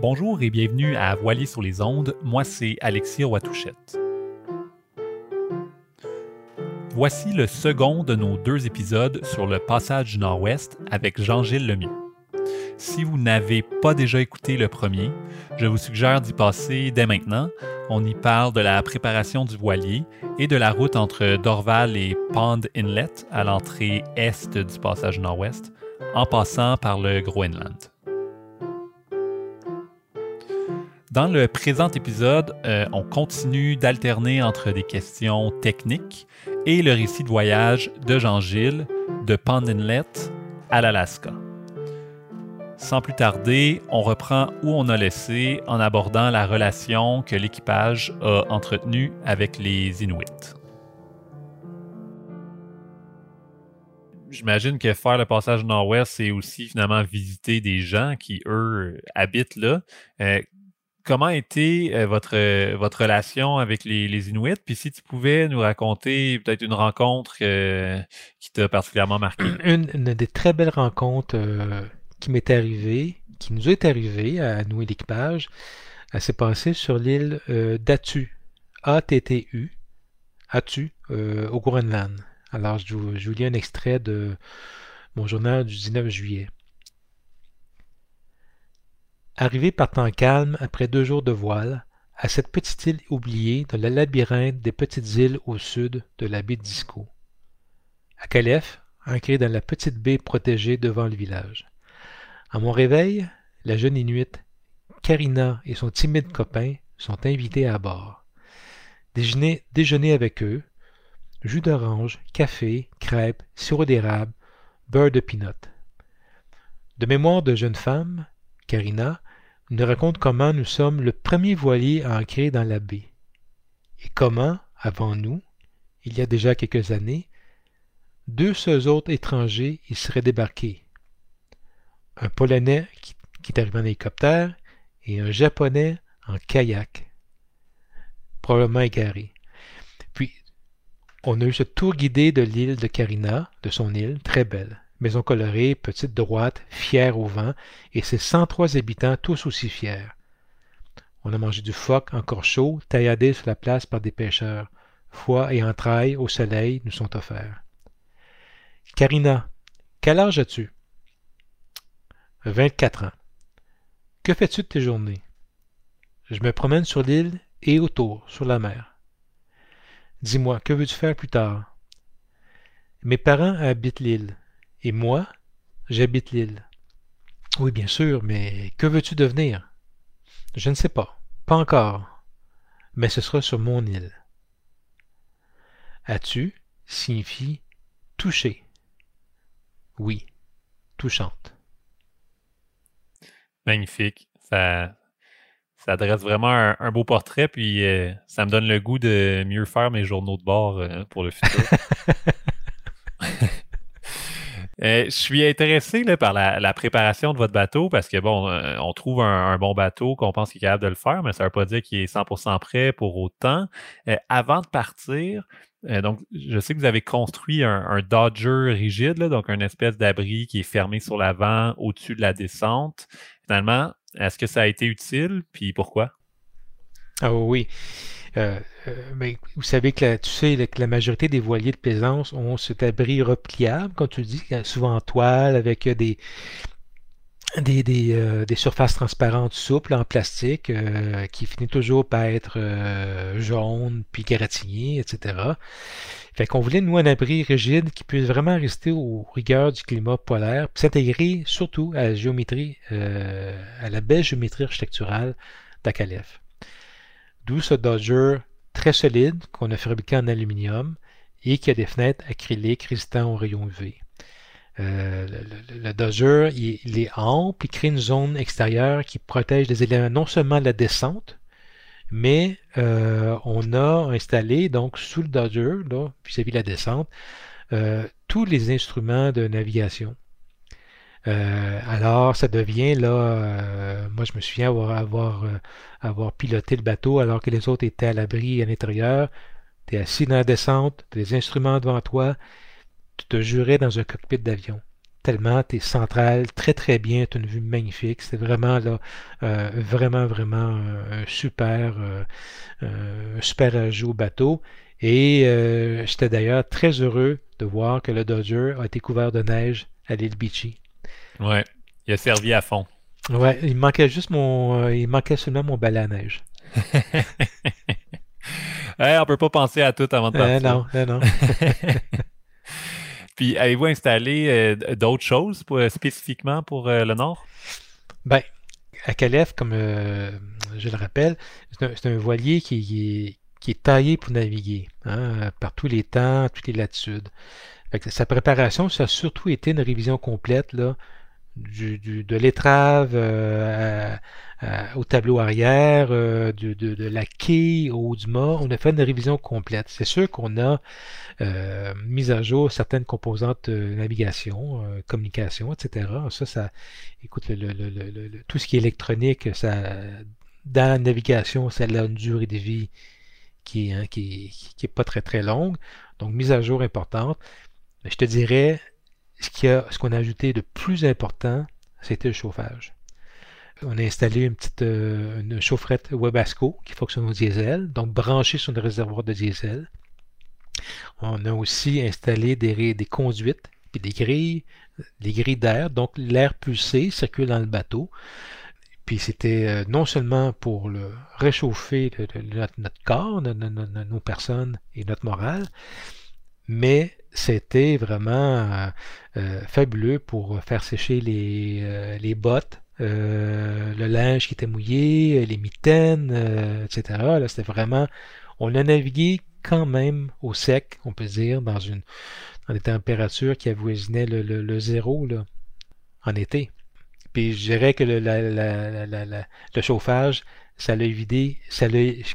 Bonjour et bienvenue à Voilier sur les ondes. Moi, c'est Alexis Roitouchette. Voici le second de nos deux épisodes sur le passage Nord-Ouest avec Jean-Gilles Lemieux. Si vous n'avez pas déjà écouté le premier, je vous suggère d'y passer dès maintenant. On y parle de la préparation du voilier et de la route entre Dorval et Pond Inlet à l'entrée est du passage nord-ouest, en passant par le Groenland. Dans le présent épisode, euh, on continue d'alterner entre des questions techniques et le récit de voyage de Jean-Gilles de Pond Inlet à l'Alaska. Sans plus tarder, on reprend où on a laissé en abordant la relation que l'équipage a entretenue avec les Inuits. J'imagine que faire le passage nord-ouest, c'est aussi finalement visiter des gens qui, eux, habitent là. Euh, comment a été euh, votre, votre relation avec les, Inuits? Puis si tu pouvais nous raconter peut-être une rencontre euh, qui t'a particulièrement marqué. Une, des très belles rencontres qui m'est arrivé, qui nous est arrivé à nous et l'équipage, elle s'est passée sur l'île euh, d'Atu, A-T-T-U, Atu, euh, au Groenland. Alors, je je vous lis un extrait de mon journal du 19 juillet. Arrivé par temps calme après deux jours de voile, à cette petite île oubliée dans le labyrinthe des petites îles au sud de la baie d'Isco. À Calef, ancré dans la petite baie protégée devant le village. À mon réveil, la jeune Inuit, Karina et son timide copain sont invités à bord. Déjeuner, déjeuner avec eux, jus d'orange, café, crêpes, sirop d'érable, beurre de pinot. De mémoire de jeune femme, Karina nous raconte comment nous sommes le premier voilier à ancrer dans la baie. Et comment, avant nous, il y a déjà quelques années, deux seuls autres étrangers y seraient débarqués, un Polonais qui, est arrivé en hélicoptère et un Japonais en kayak, probablement égaré. Puis, on a eu ce tour guidé de l'île de Karina, de son île, très belle. Maison colorée, petite droite, fière au vent, et ses 103 habitants tous aussi fiers. On a mangé du phoque encore chaud, tailladé sur la place par des pêcheurs. Foie et entrailles au soleil nous sont offerts. Karina, quel âge as-tu? 24 ans. Que fais-tu de tes journées? Je me promène sur l'île et autour, sur la mer. Dis-moi, que veux-tu faire plus tard? Mes parents habitent l'île, et moi, j'habite l'île. Oui, bien sûr, mais que veux-tu devenir? Je ne sais pas, pas encore, mais ce sera sur mon île. As-tu signifie toucher. Oui, touchante. Magnifique. Ça, ça dresse vraiment un, beau portrait, puis euh, ça me donne le goût de mieux faire mes journaux de bord euh, pour le futur. Euh, je suis intéressé par la, préparation de votre bateau parce que, bon, on trouve un, bon bateau qu'on pense qu'il est capable de le faire, mais ça ne veut pas dire qu'il est 100% prêt pour autant. avant de partir, donc, je sais que vous avez construit un, Dodger rigide, donc une espèce d'abri qui est fermé sur l'avant au-dessus de la descente finalement, est-ce que ça a été utile, puis pourquoi? Ah oui. Euh, euh, vous savez que la, tu sais que la majorité des voiliers de plaisance ont cet abri repliable, comme tu dis, souvent en toile, avec des, des, des, surfaces transparentes souples en plastique euh, qui finit toujours par être jaune puis gratigné, etc. Fait qu'on voulait, nous, un abri rigide qui puisse vraiment rester aux rigueurs du climat polaire, puis s'intégrer surtout à la géométrie, euh, à la belle géométrie architecturale d'Akalef. D'où ce Dodger très solide qu'on a fabriqué en aluminium et qui a des fenêtres acryliques résistant aux rayons UV. Euh, le, il, il, est ample, il crée une zone extérieure qui protège les éléments non seulement de la descente, mais euh, on a installé donc sous le Dodger, vis-à-vis de la descente, euh, tous les instruments de navigation. Euh, alors, ça devient là, moi je me souviens avoir, avoir, piloté le bateau alors que les autres étaient à l'abri à l'intérieur. Tu es assis dans la descente, tu des instruments devant toi, tu te jurais dans un cockpit d'avion. tellement tu es central, très très bien, tu as une vue magnifique. C'est vraiment là, euh, vraiment, vraiment un super, euh, super ajout au bateau. Et j'étais d'ailleurs très heureux de voir que le Dodger a été couvert de neige à l'île Beachy. Ouais, il a servi à fond. Ouais, il manquait juste mon. il manquait seulement mon balai à neige. hey, on peut pas penser à tout avant de partir. non, non. Puis, avez-vous installé euh, d'autres choses spécifiquement pour euh, le Nord? Ben, à Calef, comme euh, je le rappelle, c'est un, voilier qui, est, taillé pour naviguer hein, par tous les temps, toutes les latitudes. sa préparation, ça a surtout été une révision complète là, de l'étrave au tableau arrière, de, la quille au haut du mât. On a fait une révision complète. C'est sûr qu'on a euh, mise à jour certaines composantes navigation, euh, communication, etc. Ça, ça, écoute, tout ce qui est électronique, ça, dans la navigation, ça a une durée de vie qui, hein, qui, est pas très très longue. Donc, mise à jour importante. Je te dirais, ce qu'on a, ajouté de plus important, c'était le chauffage. On a installé une petite euh, une chaufferette Webasco qui fonctionne au diesel, donc branchée sur le réservoir de diesel. On a aussi installé des, conduites et des grilles, des grilles d'air, donc l'air pulsé circule dans le bateau. Puis c'était euh, non seulement pour le réchauffer notre, corps, nos personnes et notre morale, mais c'était vraiment euh, euh, fabuleux pour faire sécher les, les bottes, le linge qui était mouillé, les mitaines, etc. Là, c'était vraiment, on a navigué quand même au sec, on peut dire, dans, une, dans des températures qui avoisinaient le, le, zéro là, en été. Puis je dirais que le, le chauffage, ça l'a évité, ça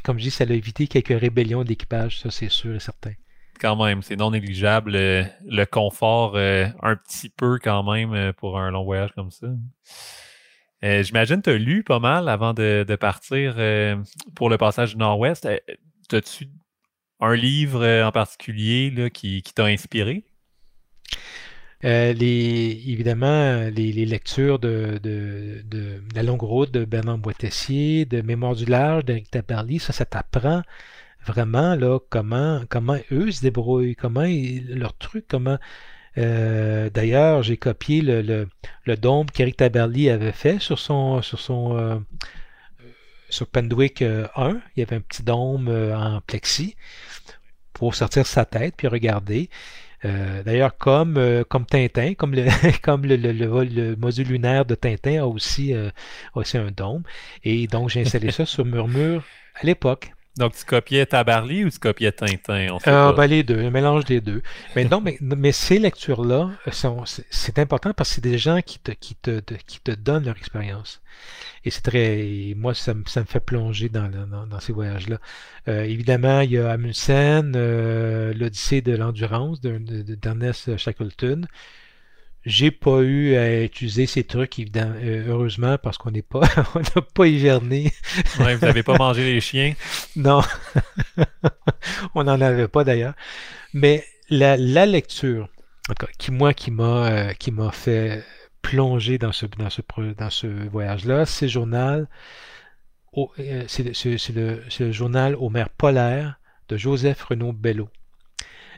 comme je dis, ça l'a évité quelques rébellions d'équipage, ça c'est sûr et certain. Quand même, c'est non négligeable. Le, confort, euh, un petit peu quand même euh, pour un long voyage comme ça. Euh, j'imagine que tu as lu pas mal avant de, partir pour le passage du Nord-Ouest. As-tu un livre euh, en particulier là, qui, t'a inspiré? Euh, évidemment, les, lectures de, de, La longue route de Bernard Boitessier, de Mémoire du large d'Éric Tabarly, ça, ça t'apprend vraiment là, comment, comment eux se débrouillent, comment leur truc, comment. Euh, d'ailleurs, j'ai copié le, le, dôme qu'Éric Tabarly avait fait sur son, sur son sur Pendwick 1. Il y avait un petit dôme en plexi pour sortir sa tête puis regarder. Euh, d'ailleurs, comme, euh, comme Tintin, comme, le, comme le, le, module lunaire de Tintin a aussi, euh, aussi un dôme. Et donc, j'ai installé ça sur Murmure à l'époque. Donc, tu copiais Tabarly ou tu copiais Tintin? ben, les deux, un mélange des deux. Mais non, mais, mais ces lectures-là, c'est important parce que c'est des gens qui te, qui, te, qui te donnent leur expérience. Et c'est très. Moi, ça, me fait plonger dans, dans, ces voyages-là. Euh, évidemment, il y a Amundsen, euh, l'Odyssée de l'endurance d'Ernest Shackleton. J'ai pas eu à utiliser ces trucs, évidemment, euh, heureusement, parce qu'on n'est pas, on n'a pas hiverné. ouais, vous n'avez pas mangé les chiens? Non, on n'en avait pas d'ailleurs. Mais la, la lecture, qui moi, qui m'a, qui m'a fait plonger dans ce, dans ce, dans ce voyage-là. C'est journal, euh, c'est le, le, journal aux mers polaires de Joseph Renaud Bello.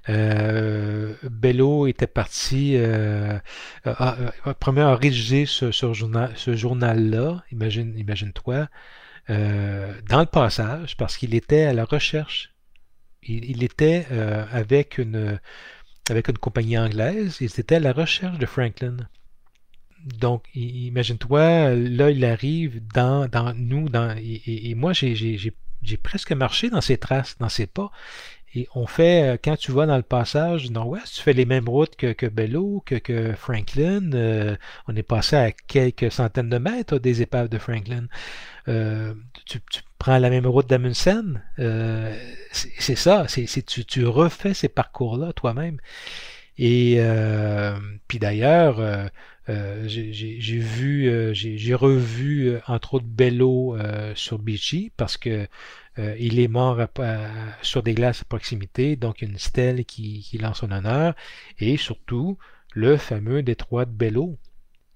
Euh, Bello était parti, a, a, rédigé ce, ce journal-là, imagine, imagine-toi, euh, dans le passage, parce qu'il était à la recherche. Il, était euh, avec, une, avec une compagnie anglaise, il était à la recherche de Franklin donc, imagine-toi, là, il arrive dans, dans nous, dans, et, moi, j'ai presque marché dans ses traces, dans ses pas. Et on fait, euh, quand tu vas dans le passage du nord-ouest, tu fais les mêmes routes que, que Bello, que, que Franklin. Euh, on est passé à quelques centaines de mètres des épaves de Franklin. Euh, tu, prends la même route d'Amundsen. c'est ça, c'est tu, tu refais ces parcours-là toi-même. Et puis d'ailleurs, euh, j'ai vu, euh, j'ai revu euh, entre autres Bello sur Beachy parce que il est mort sur des glaces à proximité, donc une stèle qui, qui lance son honneur. Et surtout, le fameux détroit de Bello,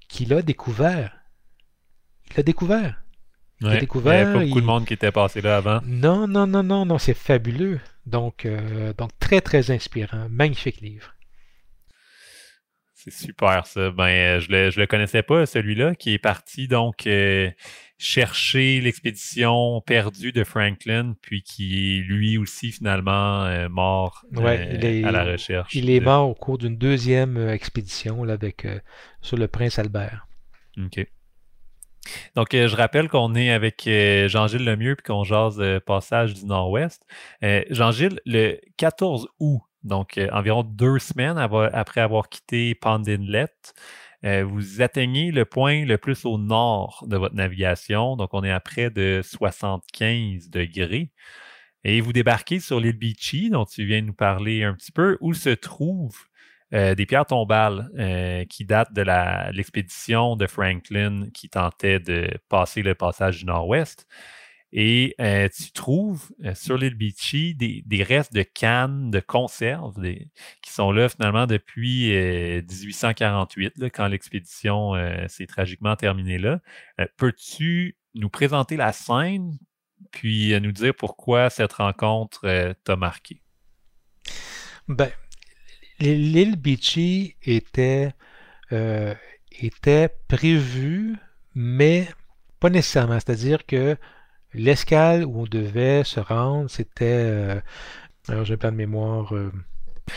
qu'il a découvert. Il l'a découvert. Il a découvert. Il n'y avait pas beaucoup de monde qui était passé là avant. Non, non, non, non, non, c'est fabuleux. Donc, euh, donc, très, très inspirant. Magnifique livre. C'est super ça. Ben, euh, je le, je le connaissais pas, celui-là, qui est parti donc euh, chercher l'expédition perdue de Franklin, puis qui est lui aussi finalement mort à la recherche. Il est mort au cours d'une deuxième expédition là, avec sur le prince Albert. OK. Donc, euh, je rappelle qu'on est avec euh, Jean-Gilles Lemieux puis qu'on jase euh, Passage du Nord-Ouest. Jean-Gilles, le 14 août, donc environ deux semaines après avoir quitté Pond Inlet, vous atteignez le point le plus au nord de votre navigation. Donc, on est à près de 75 degrés. Et vous débarquez sur l'île Beachy, dont tu viens de nous parler un petit peu, où se trouve euh, des pierres tombales euh, qui datent de l'expédition de Franklin qui tentait de passer le passage du Nord-Ouest. Et euh, tu trouves sur l'île Beachy des, restes de cannes de conserve qui sont là finalement depuis 1848, quand l'expédition s'est tragiquement terminée là. Peux-tu nous présenter la scène puis nous dire pourquoi cette rencontre t'a marqué? Ben, l'île Beachy était, euh, était prévue, mais pas nécessairement. C'est-à-dire que l'escale où on devait se rendre, c'était. Euh, alors, j'ai pas de mémoire. Euh,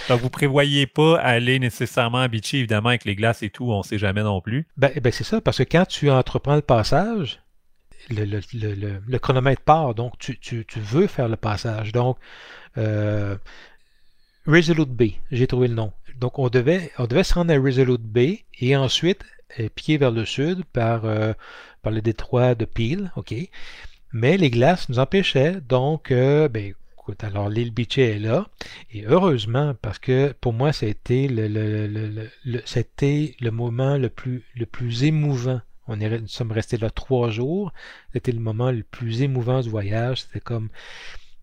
Donc, vous prévoyez pas aller nécessairement à Beachy, évidemment, avec les glaces et tout, on ne sait jamais non plus. Ben, ben c'est ça, parce que quand tu entreprends le passage, le, le, le, le chronomètre part, donc tu, tu, tu, veux faire le passage. Donc, Resolute Bay, j'ai trouvé le nom. Donc on devait, on devait se rendre à Resolute Bay et ensuite euh, pied vers le sud par, euh, par le détroit de Peel, ok? Mais les glaces nous empêchaient, donc euh, ben, écoute, alors l'île Beachy est là et heureusement parce que pour moi été le, c'était le moment le plus le plus émouvant. On nous sommes restés là trois jours. C'était le moment le plus émouvant du voyage. C'était comme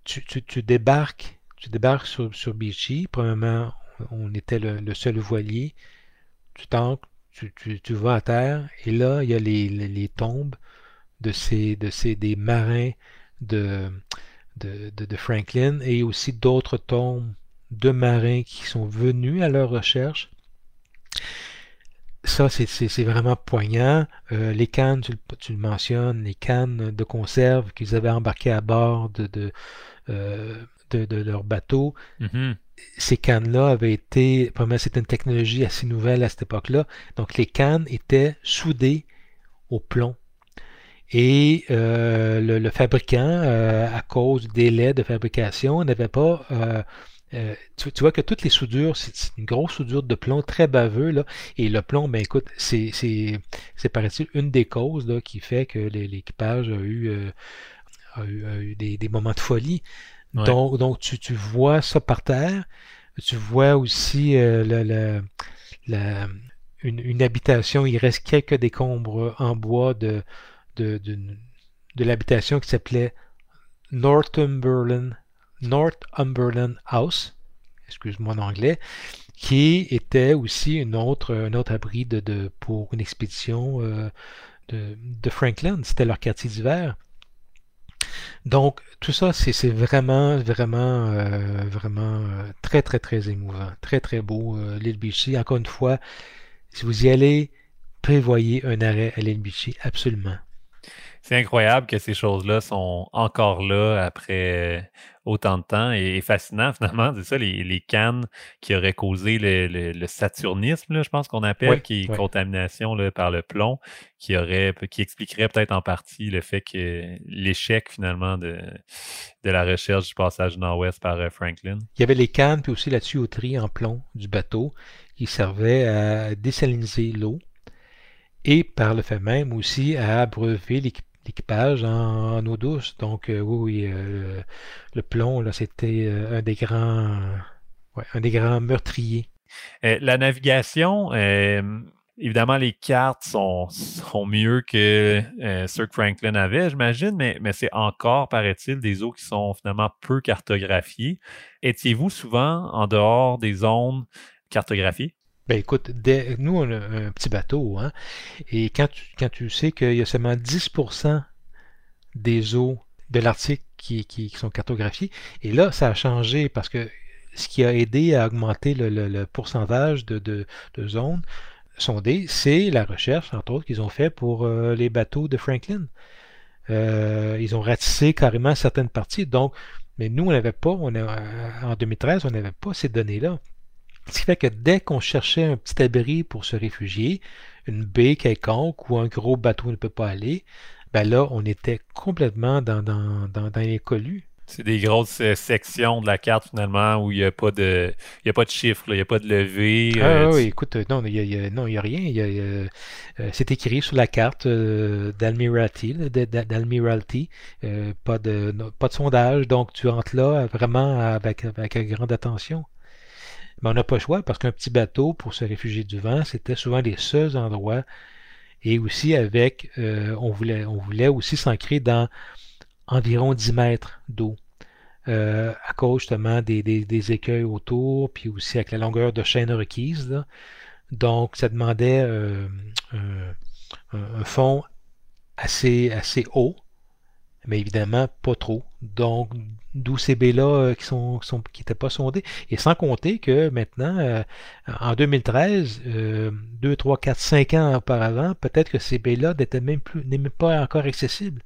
tu, tu, débarques tu débarques sur, sur Beachy. Premièrement, on était le, seul voilier. Tu t'ancres, tu, vas à terre, et là, il y a les, tombes de ces, de ces des marins de, de, de, Franklin et aussi d'autres tombes de marins qui sont venus à leur recherche. Ça, c'est vraiment poignant. Euh, les cannes, tu, tu, le mentionnes, les cannes de conserve qu'ils avaient embarquées à bord de, de, euh, de, leur bateau. Mm-hmm. Ces cannes-là avaient été, c'était une technologie assez nouvelle à cette époque-là, donc les cannes étaient soudées au plomb. Et euh, le, fabricant, euh, à cause des délai de fabrication, n'avait pas euh, tu, vois que toutes les soudures, c'est une grosse soudure de plomb très baveux. Là, et le plomb, ben écoute, c'est, c'est, paraît-il une des causes là, qui fait que l'équipage a eu, a eu, des, des, moments de folie. Donc, donc tu, tu, vois ça par terre. Tu vois aussi euh, la, une, une, habitation. Il reste quelques décombres en bois de, de, l'habitation qui s'appelait Northumberland, Northumberland House. Excuse-moi en anglais qui était aussi une autre, un autre abri de, pour une expédition euh, de, Franklin. C'était leur quartier d'hiver. Donc, tout ça, c'est vraiment, vraiment, euh, vraiment euh, très, très, très émouvant. Très, très beau, l'île Beachy. Encore une fois, si vous y allez, prévoyez un arrêt à l'île Beachy, absolument. C'est incroyable que ces choses-là sont encore là après autant de temps et, fascinant finalement. C'est ça, les, cannes qui auraient causé le, saturnisme, je pense qu'on appelle, qui est contamination là, par le plomb, qui aurait, qui expliquerait peut-être en partie le fait que l'échec finalement de, de la recherche du passage nord-ouest par euh, Franklin. Il y avait les cannes puis aussi la tuyauterie en plomb du bateau qui servait à désaliniser l'eau et par le fait même aussi à abreuver l'équipement équipage en, eau douce. Donc euh, oui, euh, le plomb, là, c'était euh, un des grands un des grands meurtriers. la navigation, évidemment, les cartes sont, sont mieux que que Franklin avait, j'imagine, mais, mais c'est encore, paraît-il, des eaux qui sont finalement peu cartographiées. Étiez-vous souvent en dehors des zones cartographiées? Ben écoute, nous, on a un petit bateau, hein, et quand tu, quand tu sais qu'il y a seulement 10% des eaux de l'Arctique qui, sont cartographiées, et là, ça a changé parce que ce qui a aidé à augmenter le, pourcentage de, zones sondées, c'est la recherche, entre autres, qu'ils ont fait pour euh, les bateaux de Franklin. Euh, ils ont ratissé carrément certaines parties. Donc, mais nous, on n'avait pas, en 2013, on n'avait pas ces données-là. Ce qui fait que dès qu'on cherchait un petit abri pour se réfugier, une baie quelconque où un gros bateau ne peut pas aller, ben là, on était complètement dans, dans, dans. C'est des grosses euh, sections de la carte finalement où il n'y a pas de il y a pas de chiffres, il n'y a pas de levée. Ah euh, oui, écoute, non, il n'y a, a rien. Euh, c'est écrit sur la carte d'Admiralty, pas de pas de sondage, donc tu entres là vraiment avec, avec grande attention. Mais on n'a pas le choix parce qu'un petit bateau pour se réfugier du vent, c'était souvent les seuls endroits. Et aussi avec, on voulait on voulait aussi s'ancrer dans environ 10 mètres d'eau. Euh, à cause justement des, des, écueils autour, puis aussi avec la longueur de chaîne requise. Donc, ça demandait euh, un, fond assez, assez haut, mais évidemment pas trop. Donc, d'où ces baies-là euh, qui sont, sont qui n'étaient pas sondées. Et sans compter que maintenant, euh, en 2013, 2, 3, 4, 5 ans auparavant, peut-être que ces baies-là n'étaient même plus même pas encore accessibles.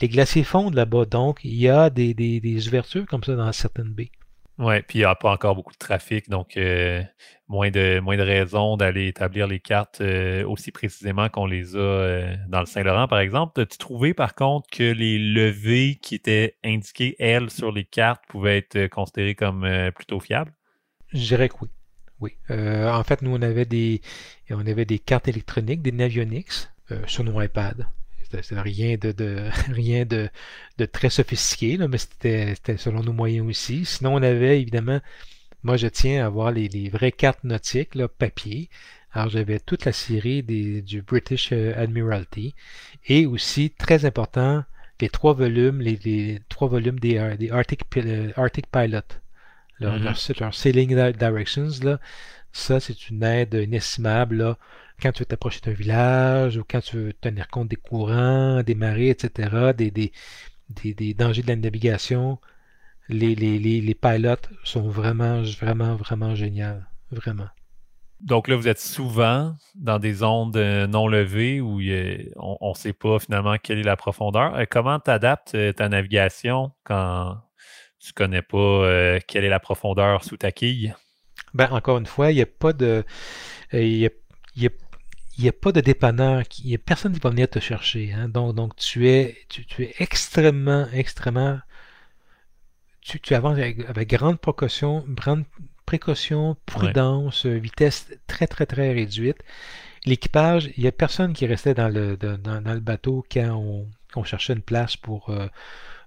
Les glaciers fondent là-bas, donc il y a des, des, des ouvertures comme ça dans certaines baies. Oui, puis il n'y a pas encore beaucoup de trafic, donc euh, moins de moins de raisons d'aller établir les cartes euh, aussi précisément qu'on les a euh, dans le Saint-Laurent, par exemple. As-tu trouvé, par contre, que les levées qui étaient indiquées, elles, sur les cartes pouvaient être considérées comme plutôt fiables? Je dirais que oui. Oui. en fait, nous, on avait des on avait des cartes électroniques, des Navionics, sur nos iPads. C'était rien de, de rien de, de, très sophistiqué, là, mais c'était selon nos moyens aussi. Sinon, on avait évidemment, moi je tiens à avoir les, les vraies cartes nautiques, là, papier. Alors j'avais toute la série des, du British euh, Admiralty et aussi, très important, les trois volumes, les, les trois volumes des, euh, des Arctic, euh, Arctic Pilot. Leur, leur, Sailing Directions, là, ça c'est une aide inestimable. Là quand tu veux t'approcher d'un village ou quand tu veux tenir compte des courants, des marées, etc., des, des, des, dangers de la navigation, les, les, les, pilotes sont vraiment, vraiment, vraiment géniaux. Vraiment. Donc là, vous êtes souvent dans des ondes euh, non levées où on ne sait pas finalement quelle est la profondeur. Euh, comment tu adaptes euh, ta navigation quand tu ne connais pas quelle est la profondeur sous ta quille? Ben, encore une fois, il n'y a pas de. Il y a, y a il n'y a pas de dépanneur, il n'y a personne qui va venir te chercher. Hein. Donc, donc tu, es, tu, es extrêmement, extrêmement. Tu, tu avances avec, grande précaution, grande précaution, prudence, vitesse très, très, très réduite. L'équipage, il n'y a personne qui restait dans le, dans, le bateau quand on, cherchait une place pour, euh,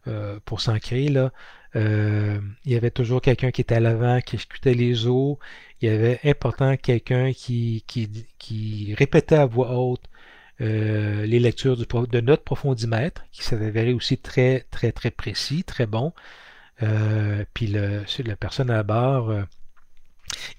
euh, pour s'ancrer. Là. Euh, il y avait toujours quelqu'un qui était à l'avant, qui écoutait les eaux. Il y avait important quelqu'un qui, répétait à voix haute euh, les lectures de notre profondimètre, qui s'avérait aussi très, très, très précis, très bon. Euh, puis le, la personne à bord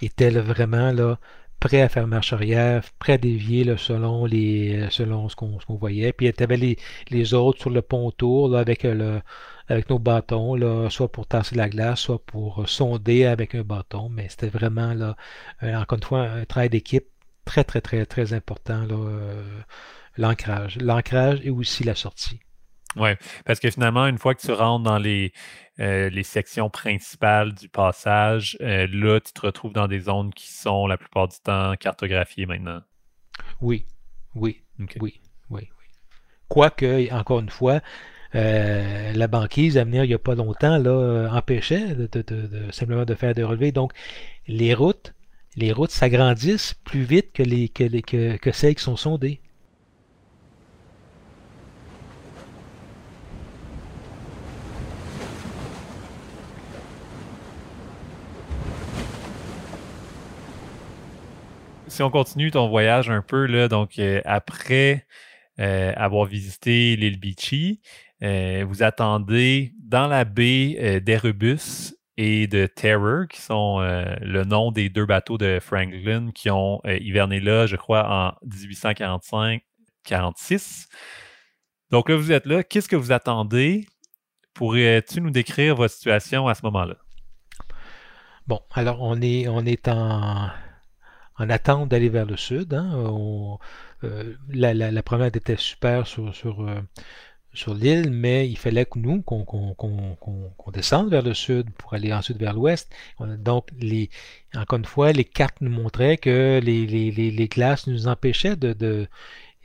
était vraiment là, prêt à faire marche arrière, prêt à dévier selon, les, selon ce qu'on voyait. Puis il avait les, autres sur le pont autour là, avec le avec nos bâtons, là, soit pour tasser la glace, soit pour euh, sonder avec un bâton. Mais c'était vraiment, là, euh, encore une fois, un travail d'équipe très, très, très, très important, euh, l'ancrage. L'ancrage et aussi la sortie. Oui, parce que finalement, une fois que tu rentres dans les, les sections principales du passage, là, tu te retrouves dans des zones qui sont la plupart du temps cartographiées maintenant. Oui, oui, oui, oui, oui. Quoique, encore une fois, euh, la banquise à venir il n'y a pas longtemps là, euh, empêchait de, simplement de faire des relevés. Donc, les routes, les routes s'agrandissent plus vite que, les, que, que, celles qui sont sondées. Si on continue ton voyage un peu, là, donc euh, après avoir visité l'île Beachy, euh, vous attendez dans la baie euh, d'Erebus et de Terror, qui sont le nom des deux bateaux de Franklin qui ont hiverné là, je crois, en 1845-46. Donc là, vous êtes là. Qu'est-ce que vous attendez? Pourrais-tu nous décrire votre situation à ce moment-là? Bon, alors on est, on est en, en attente d'aller vers le sud. Hein. Euh, la, la, promenade était super sur, sur, euh, sur l'île, mais il fallait que nous, qu'on descende vers le sud pour aller ensuite vers l'ouest. Donc, les, encore une fois, les cartes nous montraient que les, glaces nous empêchaient de...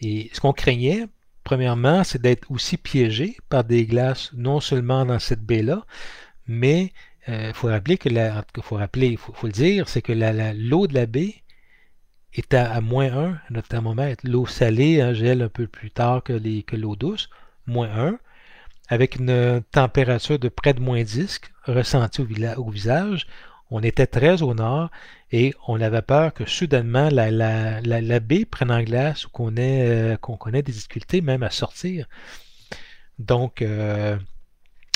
et ce qu'on craignait, premièrement, c'est d'être aussi piégé par des glaces, non seulement dans cette baie-là, mais il euh, faut rappeler que faut rappeler, faut, faut le dire, c'est que l'eau de la baie est à, moins 1 à notre thermomètre. L'eau salée hein, gèle un peu plus tard que l'eau douce, moins 1, avec une température de près de moins 10 ressentie au, visage. On était très au nord et on avait peur que soudainement la, la, baie prenne en glace ou qu'on ait, euh, connaît des difficultés même à sortir. Donc, euh,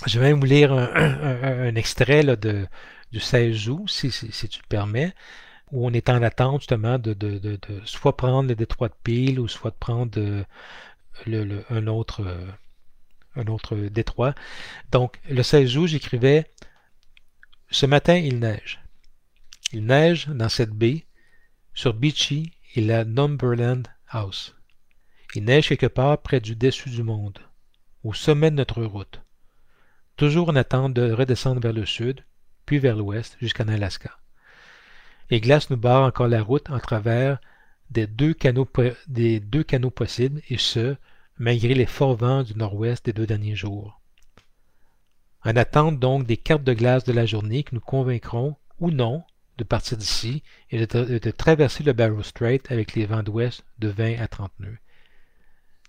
je vais même vous lire un, extrait de, du 16 août, si, tu le permets, où on est en attente justement de, soit prendre le détroit de Pile ou soit de prendre un, autre, euh, un autre détroit. Donc, le 16 août, j'écrivais Ce matin, il neige. Il neige dans cette baie, sur Beachy et la Numberland House. Il neige quelque part près du dessus du monde, au sommet de notre route toujours en attente de redescendre vers le sud, puis vers l'ouest jusqu'en Alaska. Et glace nous barre encore la route en travers des deux canaux, des deux canaux possibles, et ce, malgré les forts vents du nord-ouest des deux derniers jours. En attente donc des cartes de glace de la journée qui nous convaincront, ou non, de partir d'ici et de, de, traverser le Barrow Strait avec les vents d'ouest de 20 à 30 nœuds.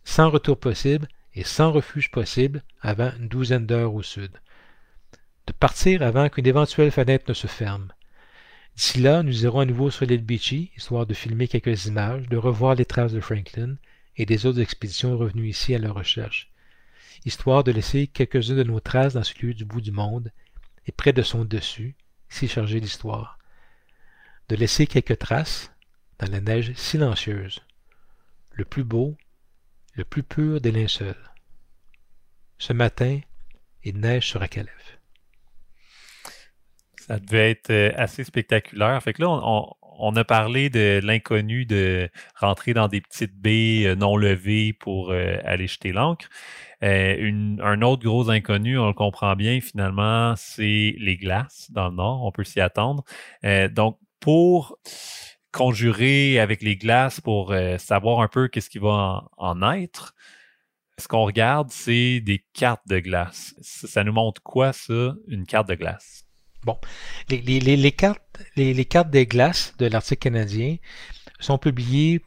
Sans retour possible, et sans refuge possible avant une douzaine d'heures au sud. De partir avant qu'une éventuelle fenêtre ne se ferme. D'ici là, nous irons à nouveau sur l'île Beachy, histoire de filmer quelques images, de revoir les traces de Franklin et des autres expéditions revenues ici à leur recherche, histoire de laisser quelques-unes de nos traces dans ce lieu du bout du monde et près de son dessus, si chargé d'histoire. De laisser quelques traces dans la neige silencieuse. Le plus beau, le plus pur des linceuls. Ce matin, il neige sur Akalef. Ça devait être euh, assez spectaculaire. Fait que là, on, a parlé de l'inconnu de rentrer dans des petites baies euh, non levées pour euh, aller jeter l'encre. un autre gros inconnu, on le comprend bien finalement, c'est les glaces dans le nord. On peut s'y attendre. donc, pour conjurer avec les glaces, pour savoir un peu qu'est-ce qui va en être, ce qu'on regarde, c'est des cartes de glace. Ça, nous montre quoi, ça, une carte de glace? Bon, les, cartes, les, cartes des glaces de l'Arctique canadien sont publiées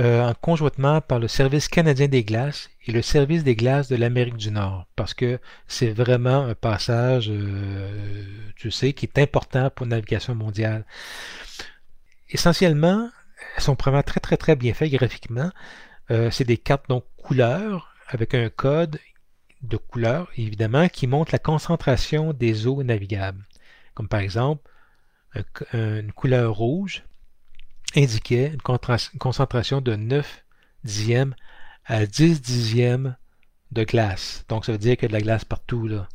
euh, en conjointement par le Service canadien des glaces et le Service des glaces de l'Amérique du Nord, parce que c'est vraiment un passage, euh, tu sais, qui est important pour la navigation mondiale. Essentiellement, elles sont vraiment très très très bien faites graphiquement. Euh, c'est des cartes donc couleurs avec un code de couleur, évidemment, qui montre la concentration des eaux navigables. Comme par exemple, une couleur rouge indiquait une concentration de 9 dixièmes à 10 dixièmes de glace. Donc, ça veut dire qu'il y a de la glace partout, là.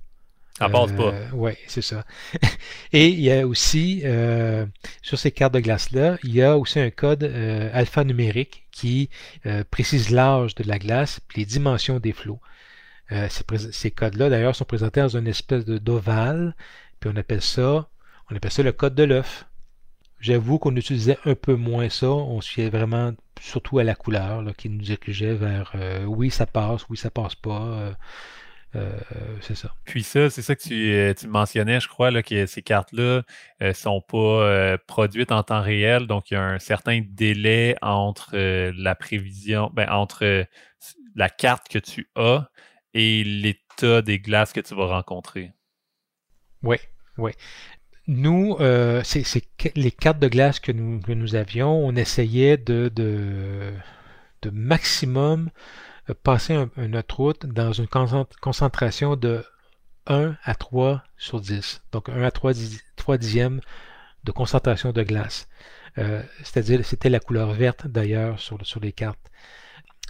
Ça passe pas. Euh, oui, c'est ça. Et il y a aussi, euh, sur ces cartes de glace-là, il y a aussi un code euh, alphanumérique qui précise l'âge de la glace et les dimensions des flots. ces, codes-là, d'ailleurs, sont présentés dans une espèce d'ovale, puis on appelle ça, on appelle ça le code de l'œuf. J'avoue qu'on utilisait un peu moins ça, on se fiait vraiment surtout à la couleur qui nous dirigeait vers oui ça passe, oui ça passe pas. Euh, c'est ça. Puis ça, c'est ça que tu, euh, mentionnais, je crois, là, que ces cartes-là ne euh, sont pas produites en temps réel, donc il y a un certain délai entre la prévision, ben, entre la carte que tu as et l'état des glaces que tu vas rencontrer. Oui, oui. Nous, c'est les cartes de glace que nous, que nous avions, on essayait de, de, maximum passer un, notre route dans une concentration de 1 à 3 sur 10. Donc 1 à 3, 3 dixièmes de concentration de glace. Euh, c'est-à-dire, c'était la couleur verte d'ailleurs sur, sur les cartes.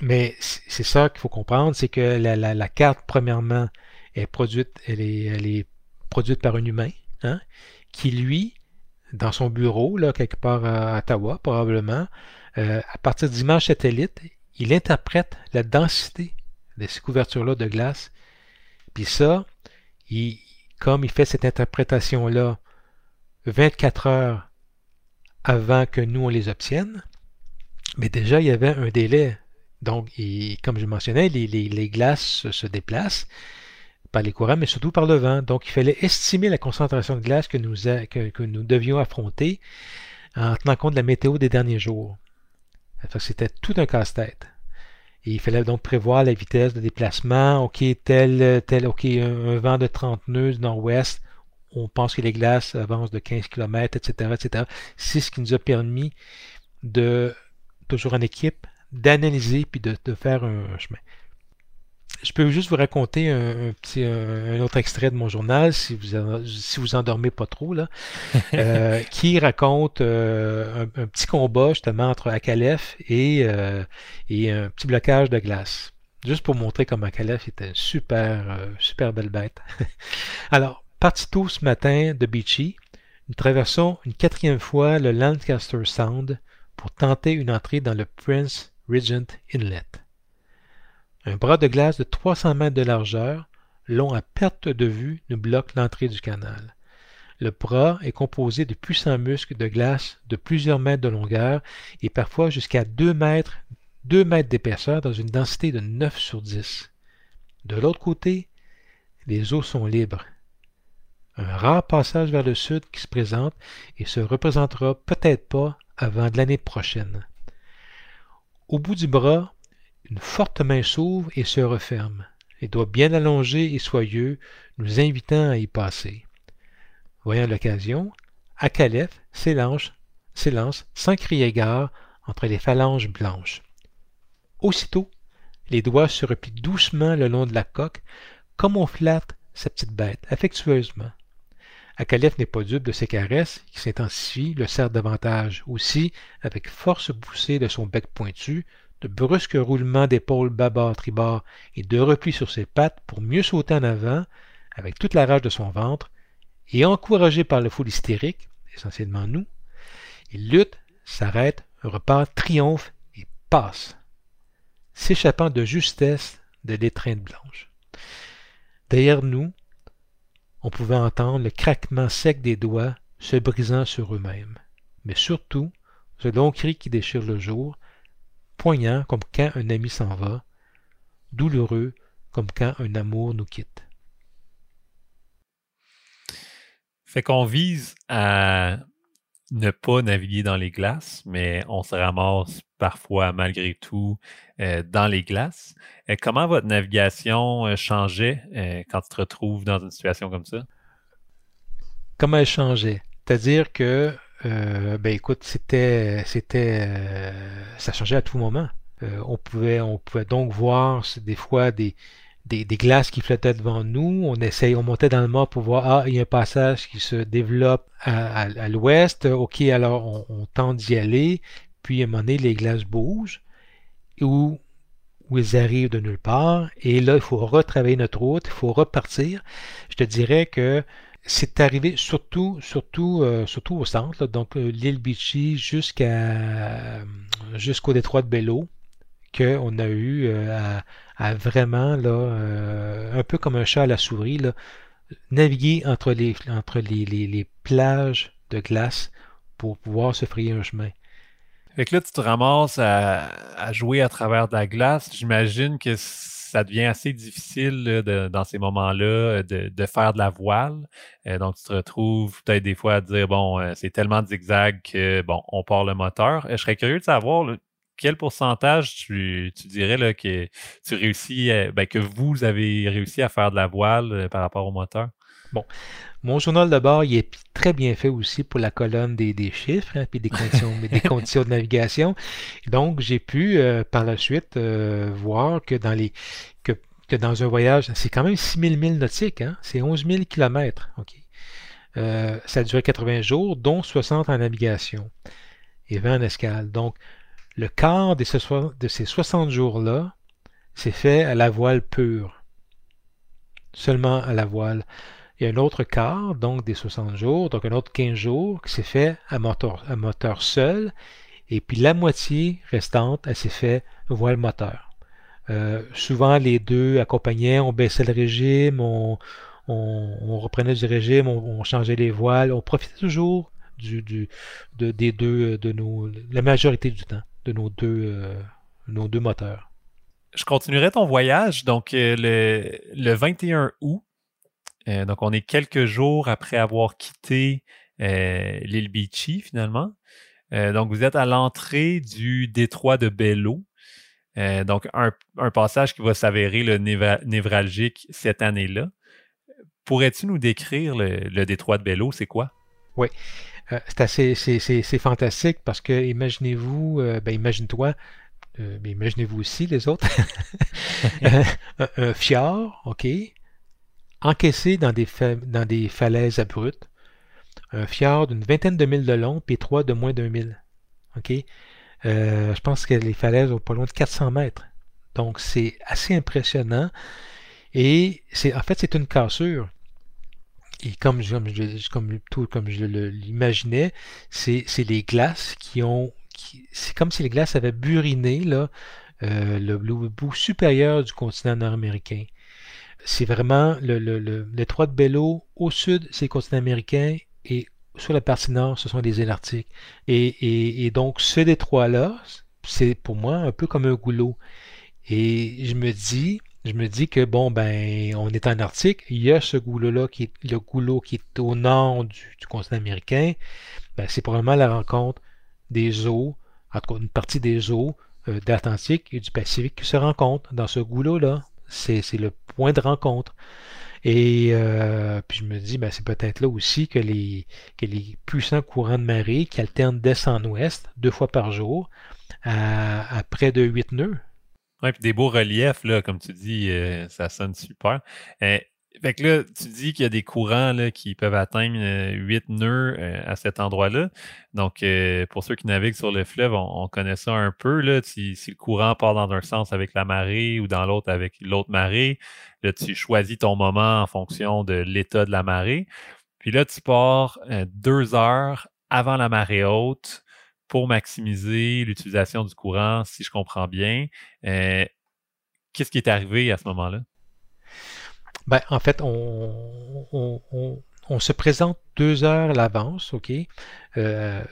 Mais c'est ça qu'il faut comprendre, c'est que la, carte, premièrement, est produite, elle est, elle est produite par un humain, hein, qui lui, dans son bureau, là, quelque part à Ottawa, probablement, euh, à partir d'images satellites, il interprète la densité de ces couvertures-là de glace. Puis ça, comme il fait cette interprétation-là 24 heures avant que nous on les obtienne, mais déjà il y avait un délai. Donc, comme je mentionnais, les, glaces se, déplacent par les courants, mais surtout par le vent. Donc, il fallait estimer la concentration de glace que nous, devions affronter en tenant compte de la météo des derniers jours. C'était tout un casse-tête. il fallait donc prévoir la vitesse de déplacement. OK, tel, tel, OK, un, vent de 30 nœuds nord-ouest. On pense que les glaces avancent de 15 km, etc., etc. C'est ce qui nous a permis de, toujours en équipe, d'analyser puis de, de faire un chemin. Je peux juste vous raconter un, petit, un, autre extrait de mon journal, si vous si vous endormez pas trop, là, euh, qui raconte euh, un, petit combat justement entre Akalef et, euh, et un petit blocage de glace. Juste pour montrer comment Akalef était une super, super belle bête. Alors, parti tôt ce matin de Beachy, nous traversons une quatrième fois le Lancaster Sound pour tenter une entrée dans le Prince Regent Inlet. Un bras de glace de 300 mètres de largeur, long à perte de vue, nous bloque l'entrée du canal. Le bras est composé de puissants muscles de glace de plusieurs mètres de longueur et parfois jusqu'à 2 mètres, 2 mètres d'épaisseur dans une densité de 9 sur 10. De l'autre côté, les eaux sont libres. Un rare passage vers le sud qui se présente et se représentera peut-être pas avant l'année prochaine. Au bout du bras, une forte main s'ouvre et se referme, et doit bien allongé et soyeux, nous invitant à y passer. Voyant l'occasion, Akalef s'élance, s'élance sans crier gare entre les phalanges blanches. Aussitôt, les doigts se replient doucement le long de la coque, comme on flatte sa petite bête, affectueusement. Akalef n'est pas dupe de ses caresses, qui s'intensifient, le serre davantage. Aussi, avec force poussée de son bec pointu, de brusques roulements d'épaules bâbord-tribord et de replis sur ses pattes pour mieux sauter en avant avec toute la rage de son ventre, et encouragé par le fou hystérique, essentiellement nous, il lutte, s'arrête, repart, triomphe et passe, s'échappant de justesse de l'étreinte blanche. Derrière nous, on pouvait entendre le craquement sec des doigts se brisant sur eux-mêmes, mais surtout ce long cri qui déchire le jour, poignant comme quand un ami s'en va, douloureux comme quand un amour nous quitte. Fait qu'on vise à ne pas naviguer dans les glaces, mais on se ramasse parfois malgré tout euh, dans les glaces. Euh, comment votre navigation euh, changeait quand tu te retrouves dans une situation comme ça? Comment elle changeait? C'est-à-dire que euh, ben écoute, c'était, c'était, euh, ça changeait à tout moment. Euh, on pouvait, on pouvait donc voir des fois des, des, glaces qui flottaient devant nous. On essaye, on montait dans le mât pour voir, ah, il y a un passage qui se développe à, l'ouest. Ok, alors on, tente d'y aller. Puis à un moment donné, les glaces bougent. Ou ils arrivent de nulle part. Et là, il faut retravailler notre route, il faut repartir. Je te dirais que c'est arrivé surtout, surtout, euh, surtout au centre, donc euh, l'île Beachy jusqu'à jusqu'au détroit de Bello, qu'on a eu euh, à, vraiment là, un peu comme un chat à la souris, là, naviguer entre les entre les, les, plages de glace pour pouvoir se frayer un chemin. Fait que là, tu te ramasses à jouer à travers de la glace. J'imagine que ça devient assez difficile dans ces moments-là de, faire de la voile. Euh, donc, tu te retrouves peut-être des fois à dire, bon, euh, c'est tellement zigzag que, bon, on part le moteur. Euh, je serais curieux de savoir quel pourcentage tu, dirais que tu réussis, ben, que vous avez réussi à faire de la voile par rapport au moteur? Bon, mon journal de bord, il est très bien fait aussi pour la colonne des, chiffres et hein, des conditions, des conditions de navigation. Donc, j'ai pu euh, par la suite euh, voir que dans les que que dans un voyage, c'est quand même 6000 milles nautiques, hein? c'est 11 000 km. Euh, ça a duré 80 jours, dont 60 en navigation et 20 en escale. Donc, le quart de ces 60 jours-là, c'est fait à la voile pure. Seulement à la voile. Il y a un autre quart, donc des 60 jours, donc un autre 15 jours, qui s'est fait à moteur, seul. Et puis la moitié restante, elle s'est fait voile moteur. Euh, souvent, les deux accompagnaient, on baissait le régime, on, reprenait du régime, on, changeait les voiles, on profitait toujours du, de, des deux, de nos, la majorité du temps, de nos deux, euh, nos deux moteurs. Je continuerai ton voyage. Donc, euh, le, le 21 août, donc on est quelques jours après avoir quitté l'île Beachy, finalement. donc, vous êtes à l'entrée du détroit de Bello. Euh, donc, un, passage qui va s'avérer le névralgique cette année-là. Pourrais-tu nous décrire le, détroit de Bello? C'est quoi? Oui. Euh, c'est assez fantastique parce que imaginez-vous, euh, ben imagine-toi, mais imaginez-vous aussi les autres, un, fjord, OK, encaissé dans des, falaises abruptes, un fjord d'une vingtaine de milles de long, puis trois de moins d'un mille. OK? Euh, je pense que les falaises ont pas loin de 400 mètres. Donc c'est assez impressionnant. Et en fait c'est une cassure. Et comme je, comme, tout comme je l'imaginais, c'est les glaces qui ont. C'est comme si les glaces avaient buriné euh, le, bout supérieur du continent nord-américain. C'est vraiment le, le, le, de Bello. Au sud, c'est le continent américain. Et sur la partie nord, ce sont des îles arctiques. Et, donc, ce détroit-là, c'est pour moi un peu comme un goulot. Et je me dis, je me dis que bon, ben, on est en Arctique, il y a ce goulot-là qui est le goulot qui est au nord du, continent américain. Ben, c'est probablement la rencontre des eaux, en tout cas une partie des eaux euh, d'Atlantique et du Pacifique qui se rencontrent dans ce goulot-là. C'est le point de rencontre. Et euh, puis je me dis, ben, c'est peut-être là aussi que les, que puissants courants de marée qui alternent d'est en ouest deux fois par jour à, près de 8 nœuds. Oui, puis des beaux reliefs, là, comme tu dis, euh, ça sonne super. Euh, fait que là, tu dis qu'il y a des courants là, qui peuvent atteindre 8 euh, nœuds euh, à cet endroit-là. Donc, euh, pour ceux qui naviguent sur le fleuve, on, connaît ça un peu. Là. Si, le courant part dans un sens avec la marée ou dans l'autre avec l'autre marée, là, tu choisis ton moment en fonction de l'état de la marée. Puis là, tu pars deux heures avant la marée haute pour maximiser l'utilisation du courant, si je comprends bien. Qu'est-ce qui est arrivé à ce moment-là? Ben, en fait, on, se présente deux heures à l'avance, OK? Euh,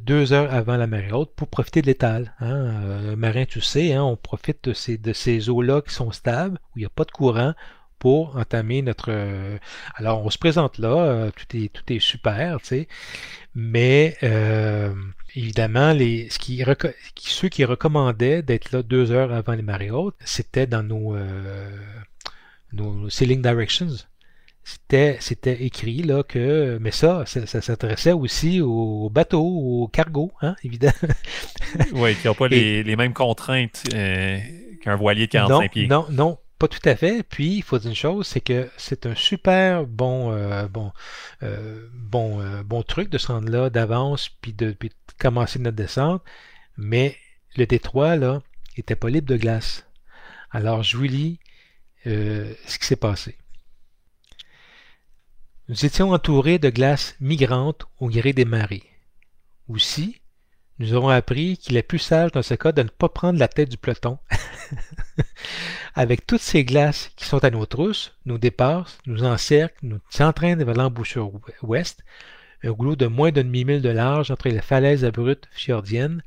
deux heures avant la marée haute pour profiter de l'étal. Hein? Euh, marin, tu sais, hein, on profite de ces, de ces eaux-là qui sont stables, où il n'y a pas de courant, pour entamer notre. Euh, alors, on se présente là, tout est tout est super, tu sais, mais évidemment, les ce qui ceux qui recommandaient d'être là deux heures avant les marées hautes, c'était dans nos nos Sailing Directions, c'était, c'était écrit là que, mais ça, ça, s'intéressait aussi aux bateaux, aux cargos, hein, évidemment. oui, qui n'ont pas les, les, mêmes contraintes euh, qu'un voilier de 45 pieds. Non, non, pas tout à fait. Puis, il faut dire une chose, c'est que c'est un super bon, euh, bon, euh, bon, bon truc de se rendre là d'avance, puis de, puis de commencer notre descente. Mais le détroit, là, était pas libre de glace. Alors, je vous lis euh, ce qui s'est passé. Nous étions entourés de glaces migrantes au gré des marées. Aussi, nous avons appris qu'il est plus sage dans ce cas de ne pas prendre la tête du peloton. Avec toutes ces glaces qui sont à nos trousses, nous dépassent, nous encerclent, nous entraînent vers l'embouchure ouest, un goulot de moins d'un demi-mille de large entre les falaises abruptes fjordiennes,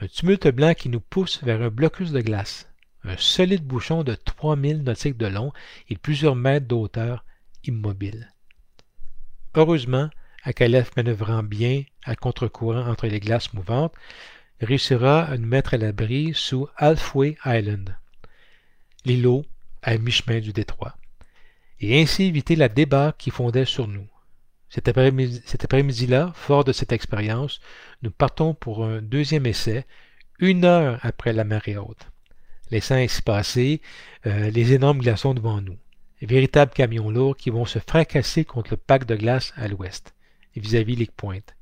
un tumulte blanc qui nous pousse vers un blocus de glace un solide bouchon de 3000 nautiques de long et plusieurs mètres d'auteur immobile. Heureusement, Akalef manœuvrant bien à contre-courant entre les glaces mouvantes, réussira à nous mettre à l'abri sous Halfway Island, l'îlot à mi-chemin du détroit, et ainsi éviter la débat qui fondait sur nous. Cet après-midi-là, fort de cette expérience, nous partons pour un deuxième essai, une heure après la marée haute. Laissant ainsi passer euh, les énormes glaçons devant nous. véritables camions lourds qui vont se fracasser contre le pack de glace à l'ouest, vis-à-vis les pointes.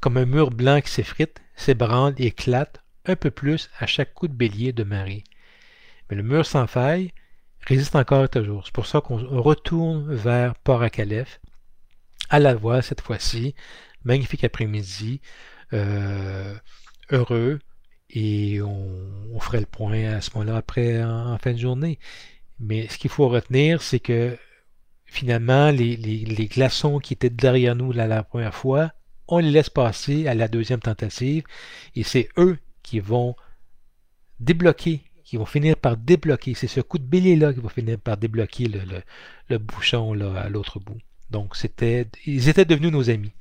Comme un mur blanc qui s'effrite, s'ébranle et éclate un peu plus à chaque coup de bélier de marée. Mais le mur sans faille résiste encore toujours. C'est pour ça qu'on retourne vers Port-à-Calais, à la voile cette fois-ci. Magnifique après-midi, euh, heureux, et on, ferait le point à ce moment-là après en, fin de journée. Mais ce qu'il faut retenir, c'est que finalement, les, glaçons qui étaient derrière nous la première fois, on les laisse passer à la deuxième tentative, et c'est eux qui vont débloquer qui vont finir par débloquer. C'est ce coup de bélier-là qui va finir par débloquer le, bouchon là, à l'autre bout. Donc, c'était, ils étaient devenus nos amis.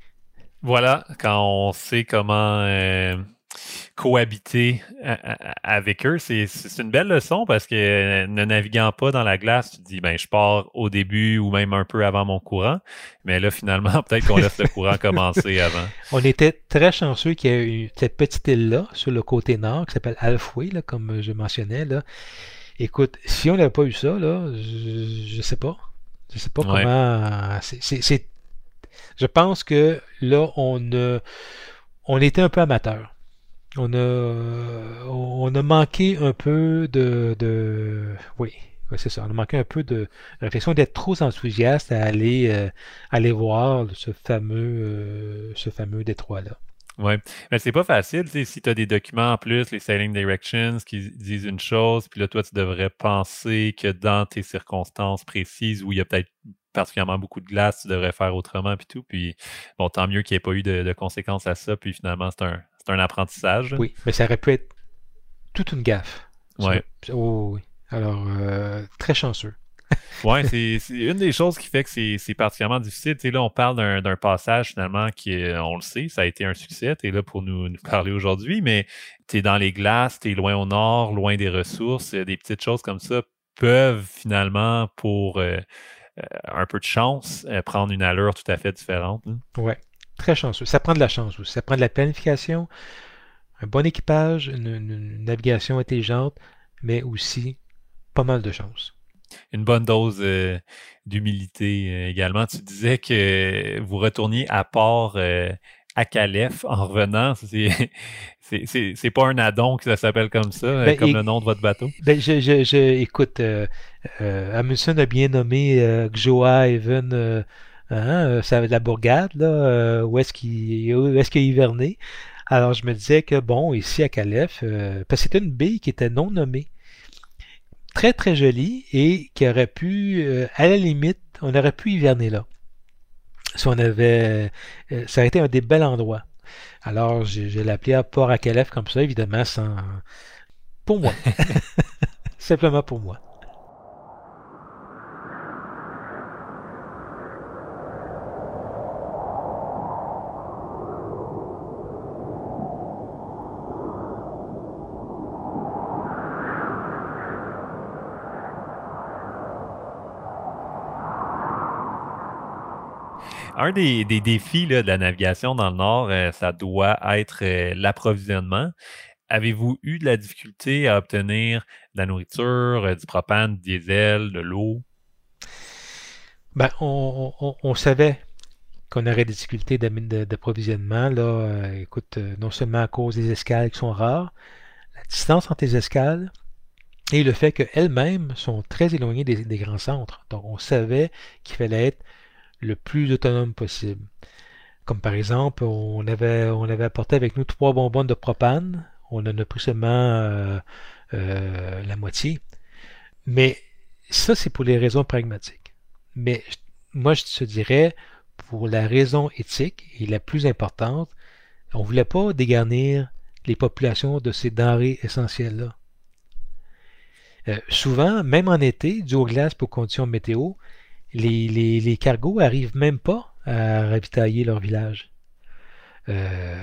Voilà, quand on sait comment euh, cohabiter euh, euh, avec eux. C'est une belle leçon parce que euh, ne naviguant pas dans la glace, tu te dis ben je pars au début ou même un peu avant mon courant. Mais là, finalement, peut-être qu'on laisse le courant commencer avant. On était très chanceux qu'il y ait eu cette petite île-là sur le côté nord qui s'appelle Halfway, là, comme je mentionnais. Là. Écoute, si on n'avait pas eu ça, là, je, ne sais pas. Je sais pas comment. C'est. Je pense que là, on, on était un peu amateur on a, on a manqué un peu de, oui, c'est ça. On a manqué un peu de réflexion d'être trop enthousiaste à aller, euh, voir ce fameux, euh, ce fameux détroit-là. Oui, mais c'est pas facile, si tu as des documents en plus, les Sailing Directions, qui disent une chose, puis là, toi, tu devrais penser que dans tes circonstances précises où il y a peut-être particulièrement beaucoup de glace, tu devrais faire autrement, puis tout. Puis, bon, tant mieux qu'il n'y ait pas eu de, conséquences à ça, puis finalement, c'est un, c'est un apprentissage. Oui, mais ça aurait pu être toute une gaffe. Ouais. Oh, oui. Alors, euh, très chanceux. oui, c'est une des choses qui fait que c'est particulièrement difficile. Là, on parle d'un passage finalement qui, on le sait, ça a été un succès. Tu es là pour nous, parler aujourd'hui, mais tu es dans les glaces, tu es loin au nord, loin des ressources. Des petites choses comme ça peuvent finalement, pour euh, euh, un peu de chance, prendre une allure tout à fait différente. Oui. Hein. Ouais. Très chanceux. Ça prend de la chance aussi. Ça prend de la planification, un bon équipage, une, navigation intelligente, mais aussi pas mal de chance. Une bonne dose euh, d'humilité euh, également. Tu disais que vous retourniez à port euh, à Calef en revenant. C'est pas un addon que ça s'appelle comme ça, ben, comme le nom de votre bateau? Ben, je, je, écoute, Amundsen a bien nommé Gjoa Even Hein, ça, la bourgade, là, euh, où est-ce qu'il est qu'il a hiverné? Alors je me disais que bon, ici à Calef, euh, parce que c'était une baie qui était non nommée. Très très jolie et qui aurait pu, euh, à la limite, on aurait pu hiverner là. Si on avait. ça aurait été un des bels endroits. Alors je, je l'ai appelé à Port à Calef comme ça, évidemment, sans. Pour moi. Simplement pour moi. Un des, défis de la navigation dans le Nord, euh, ça doit être euh, l'approvisionnement. Avez-vous eu de la difficulté à obtenir de la nourriture, euh, du propane, du diesel, de l'eau? Ben, on, savait qu'on aurait des difficultés d'approvisionnement. Là, écoute, non seulement à cause des escales qui sont rares, la distance entre les escales et le fait qu'elles-mêmes sont très éloignées des, des, grands centres. Donc, on savait qu'il fallait être le plus autonome possible. Comme par exemple, on avait, on apporté avec nous trois bonbonnes de propane. On en a pris seulement euh, euh, la moitié. Mais ça, c'est pour les raisons pragmatiques. Mais moi, je te dirais, pour la raison éthique et la plus importante, on ne voulait pas dégarnir les populations de ces denrées essentielles-là. Euh, souvent, même en été, dû aux glaces pour conditions météo, les, les, cargos arrivent même pas à ravitailler leur village. Euh,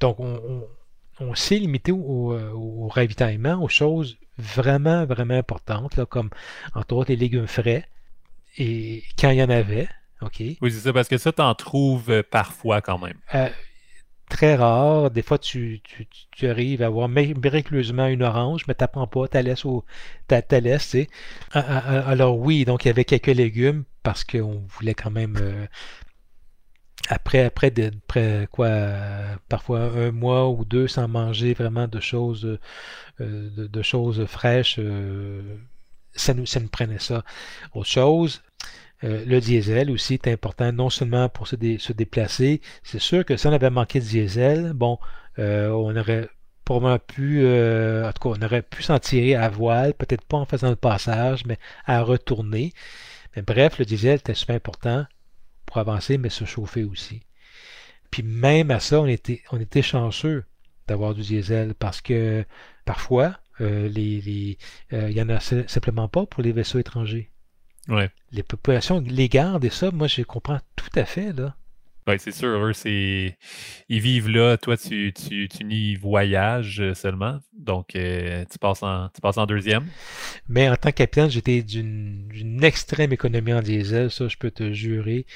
donc, on, on, s'est limité au, ravitaillement, aux choses vraiment, vraiment importantes, là, comme entre autres les légumes frais, et quand il y en avait. OK. Oui, c'est ça, parce que ça, tu en trouves euh, parfois quand même. Euh, très rare. Des fois, tu, tu, tu arrives à avoir miraculeusement une orange, mais tu n'apprends pas, tu laisses, au, laisses, Alors oui, donc il y avait quelques légumes parce qu'on voulait quand même... Euh, après, après, après quoi, parfois un mois ou deux sans manger vraiment de choses, euh, de, choses fraîches, euh, ça, nous, ça nous prenait ça. Autre chose, euh, le diesel aussi est important, non seulement pour se, déplacer. C'est sûr que si on avait manqué de diesel, bon, euh, on aurait probablement pu, euh, en tout cas, on aurait pu s'en tirer à voile, peut-être pas en faisant le passage, mais à retourner. Mais bref, le diesel était super important pour avancer, mais se chauffer aussi. Puis même à ça, on était, on était chanceux d'avoir du diesel parce que parfois, les, il n'y en a simplement pas pour les vaisseaux étrangers. Les populations les gardent et ça, moi, je comprends tout à fait, là. Oui, c'est sûr, eux, c'est. Ils vivent là, toi, tu, tu, tu n'y voyages euh, seulement. Donc, euh, tu, passes en, tu passes en deuxième. Mais en tant que capitaine, j'étais d'une extrême économie en diesel, ça, je peux te jurer.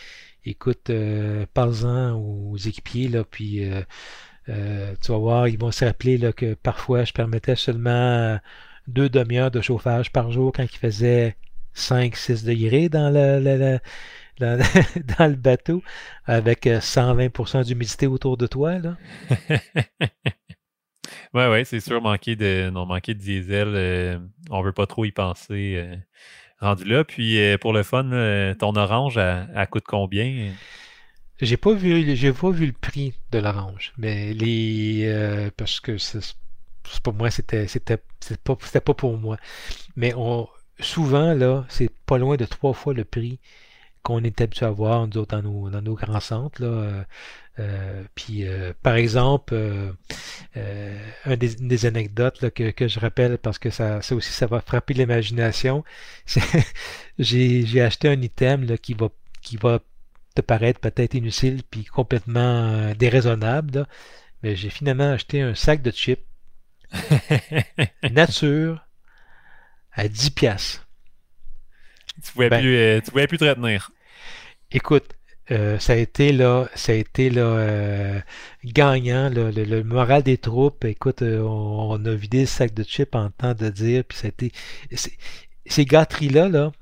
Écoute, euh, en aux équipiers, là, puis euh, tu vas voir, ils vont se rappeler là, que parfois, je permettais seulement deux demi-heures de chauffage par jour quand il faisait 5-6 degrés dans le, dans, le bateau avec 120% euh, d'humidité autour de toi. Là. ouais, ouais, c'est sûr, manquer de, non, manquer de diesel, euh, on veut pas trop y penser euh, rendu là. Puis pour le fun, ton orange, elle, coûte combien? J'ai pas vu j'ai pas vu le prix de l'orange, mais les parce que c'est pour moi, c'était c'était pas, pas pour moi. Mais on, souvent, là, c'est pas loin de trois fois le prix qu'on est habitué à voir nous dans nos, dans nos grands centres. Là. Euh, euh, puis, euh, par exemple, une des, anecdotes que, que, je rappelle parce que ça, ça aussi, ça va frapper l'imagination. j'ai acheté un item là, qui va qui va te paraître peut-être inutile puis complètement déraisonnable. mais j'ai finalement acheté un sac de chips nature à 10 piastres. Tu pouvais, ben, plus, euh, tu pouvais plus te retenir. Écoute, euh, ça a été là, ça a été là euh, gagnant, le, moral des troupes. Écoute, on, a vidé le sac de chips en temps de dire, puis ça a été ces gâteries là, là.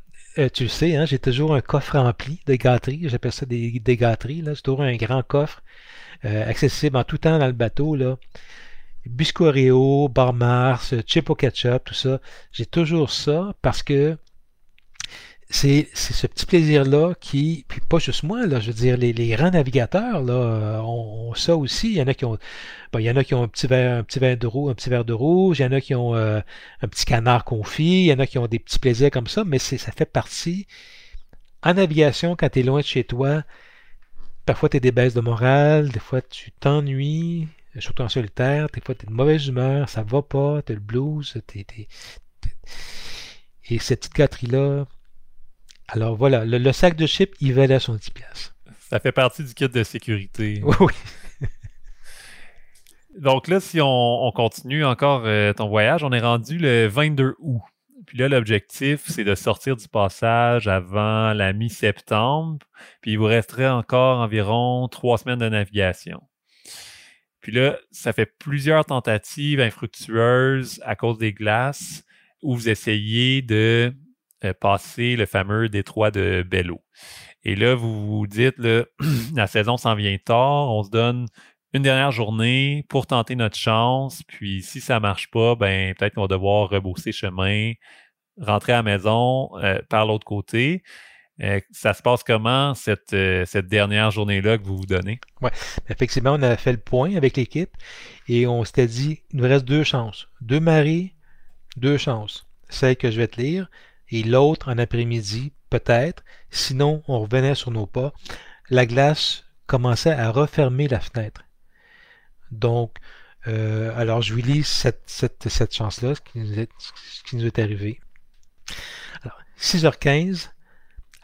tu le sais, hein, j'ai toujours un coffre rempli de gâteries. J'appelle ça des, des gâteries. Là. J'ai toujours un grand coffre accessible en tout temps dans le bateau. Là biscuit Oreo, bar Mars, chip au ketchup, tout ça. J'ai toujours ça parce que c'est ce petit plaisir-là qui, puis pas juste moi, là, je veux dire, les, les grands navigateurs là, euh, ont, ça aussi. Il y en a qui ont, il y en a qui ont un petit verre, un petit verre de rouge, un petit verre de rouge. Il y en a qui ont euh, un petit canard confit. Il y en a qui ont des petits plaisirs comme ça, mais ça fait partie. En navigation, quand tu es loin de chez toi, parfois tu as des baisses de morale, des fois tu t'ennuies, surtout en solitaire, des fois tu es de mauvaise humeur, ça va pas, tu le blues, et cette petite gâterie-là. Alors voilà, le, sac de chips, il valait son 10 pièces. Ça fait partie du kit de sécurité. Oui. Donc là, si on, continue encore euh, ton voyage, on est rendu le 22 août. Puis là, l'objectif, c'est de sortir du passage avant la mi-septembre. Puis il vous resterait encore environ trois semaines de navigation. Puis là, ça fait plusieurs tentatives infructueuses à cause des glaces où vous essayez de euh, passer le fameux détroit de Bello. Et là, vous vous dites, la saison s'en vient tard, on se donne une dernière journée pour tenter notre chance, puis si ça marche pas, ben peut-être qu'on va devoir rebosser chemin, rentrer à la maison euh, par l'autre côté. Euh, ça se passe comment cette, euh, cette dernière journée-là que vous vous donnez? Oui, effectivement, on a fait le point avec l'équipe et on s'était dit, il nous reste deux chances. Deux marées, deux chances. Celle que je vais te lire et l'autre en après-midi, peut-être. Sinon, on revenait sur nos pas. La glace commençait à refermer la fenêtre. Donc, euh, alors je lui lis cette, cette, cette chance-là, ce, ce qui nous est arrivé. Alors, 6h15,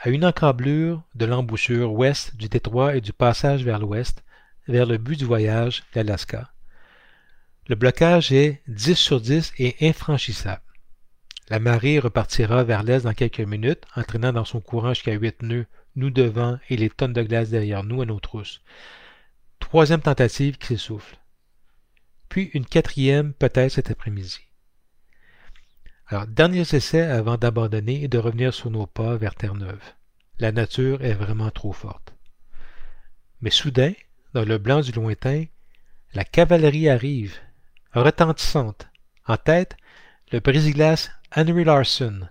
à une encablure de l'embouchure ouest du détroit et du passage vers l'ouest, vers le but du voyage, l'Alaska. Le blocage est 10 sur 10 et infranchissable. La marée repartira vers l'est dans quelques minutes, entraînant dans son courant jusqu'à 8 nœuds, nous devant et les tonnes de glace derrière nous à nos trousses. troisième tentative qui s'essouffle. Puis une quatrième peut-être cet après-midi. Alors, derniers essais avant d'abandonner et de revenir sur nos pas vers Terre-Neuve. La nature est vraiment trop forte. Mais soudain, dans le blanc du lointain, la cavalerie arrive, retentissante. En tête, le brise Henry Larson.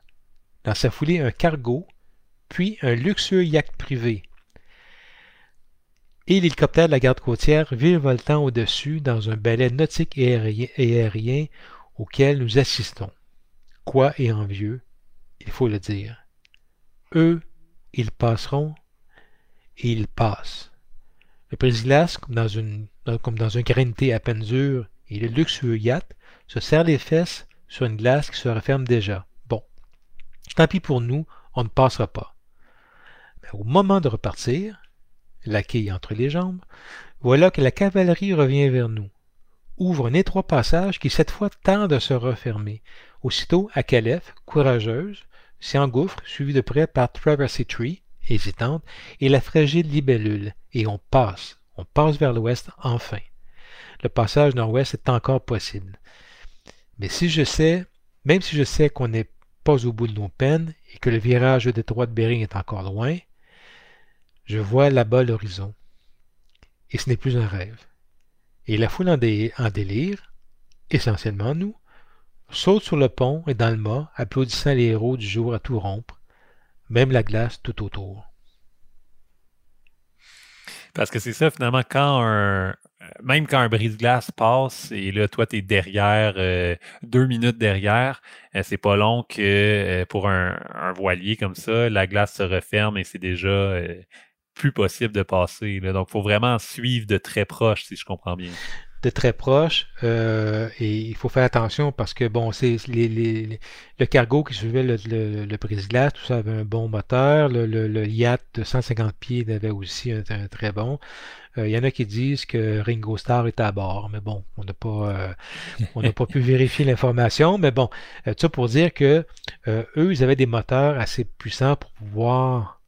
Dans sa foulée, un cargo, puis un luxueux yacht privé. Et l'hélicoptère de la garde côtière virevoltant au-dessus dans un balai nautique et aérien auquel nous assistons quoi et envieux, il faut le dire. Eux, ils passeront et ils passent. Le président, comme dans, comme dans un grain de thé à peine dur, et le luxueux yacht se serre les fesses sur une glace qui se referme déjà. Bon, tant pis pour nous, on ne passera pas. Mais au moment de repartir, la quille entre les jambes, voilà que la cavalerie revient vers nous, ouvre un étroit passage qui cette fois tend à se refermer, Aussitôt, Akalef, courageuse, s'y engouffre, suivie de près par Traversy Tree, hésitante, et la fragile libellule, et on passe, on passe vers l'ouest enfin. Le passage nord-ouest est encore possible. Mais si je sais, même si je sais qu'on n'est pas au bout de nos peines et que le virage au détroit de Bering est encore loin, je vois là-bas l'horizon. Et ce n'est plus un rêve. Et la foule en délire, essentiellement nous, saute sur le pont et dans le mât, applaudissant les héros du jour à tout rompre, même la glace tout autour. Parce que c'est ça, finalement, quand un. Même quand un brise-glace passe et là, toi, tu es derrière, euh, deux minutes derrière, euh, c'est pas long que euh, pour un, voilier comme ça, la glace se referme et c'est déjà plus possible de passer. Donc, il faut vraiment suivre de très proche, si je comprends bien de très proche euh, et il faut faire attention parce que bon c'est le cargo qui suivait le, le, brise-glace tout ça avait un bon moteur. Le, le, yacht de 150 pieds avait aussi un, très bon. Euh, il y en a qui disent que Ringo Starr était à bord mais bon on n'a pas euh, on n'a pas pu vérifier l'information. Mais bon tout ça pour dire que eux ils avaient des moteurs assez puissants pour pouvoir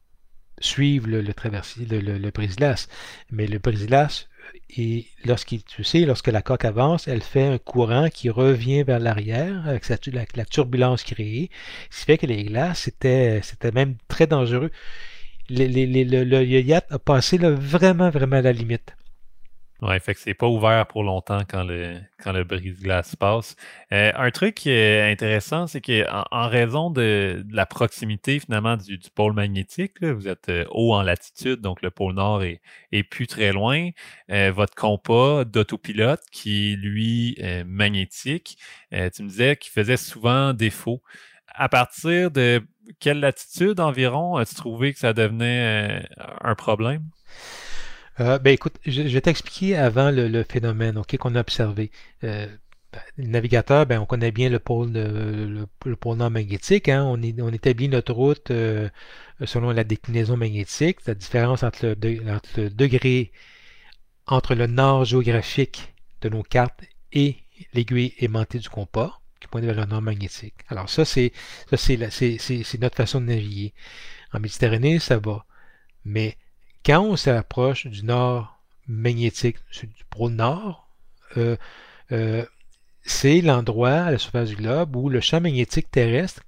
suivre le, le traversier le, le, brise-glace. Mais le brise-glace et lorsqu'il, tu lorsque la coque avance, elle fait un courant qui revient vers l'arrière avec la, turbulence créée, ce qui fait que les glaces, c'était, c'était même très dangereux. le, le, yacht a passé vraiment, vraiment à la limite. Ouais, fait que c'est pas ouvert pour longtemps quand le quand le brise-glace passe. Euh, un truc qui est intéressant, c'est qu'en en raison de, la proximité finalement du, pôle magnétique, vous êtes euh, haut en latitude, donc le pôle nord est, est plus très loin. Euh, votre compas d'autopilote, qui lui est magnétique, tu me disais qu'il faisait souvent défaut. À partir de quelle latitude environ as-tu trouvé que ça devenait un problème? Euh, ben écoute, je, vais t'expliquer avant le, phénomène ok, qu'on a observé. Euh, ben, le navigateur, ben, on connaît bien le pôle, le, pôle nord magnétique. Hein, on, on, établit notre route euh, selon la déclinaison magnétique, la différence entre le, degré, entre le nord géographique de nos cartes et l'aiguille aimantée du compas qui pointe vers le nord magnétique. Alors ça, c'est c'est notre façon de naviguer. En Méditerranée, ça va. Mais quand on s'approche du nord magnétique, du pôle nord, euh, euh, c'est l'endroit à la surface du globe où le champ magnétique terrestre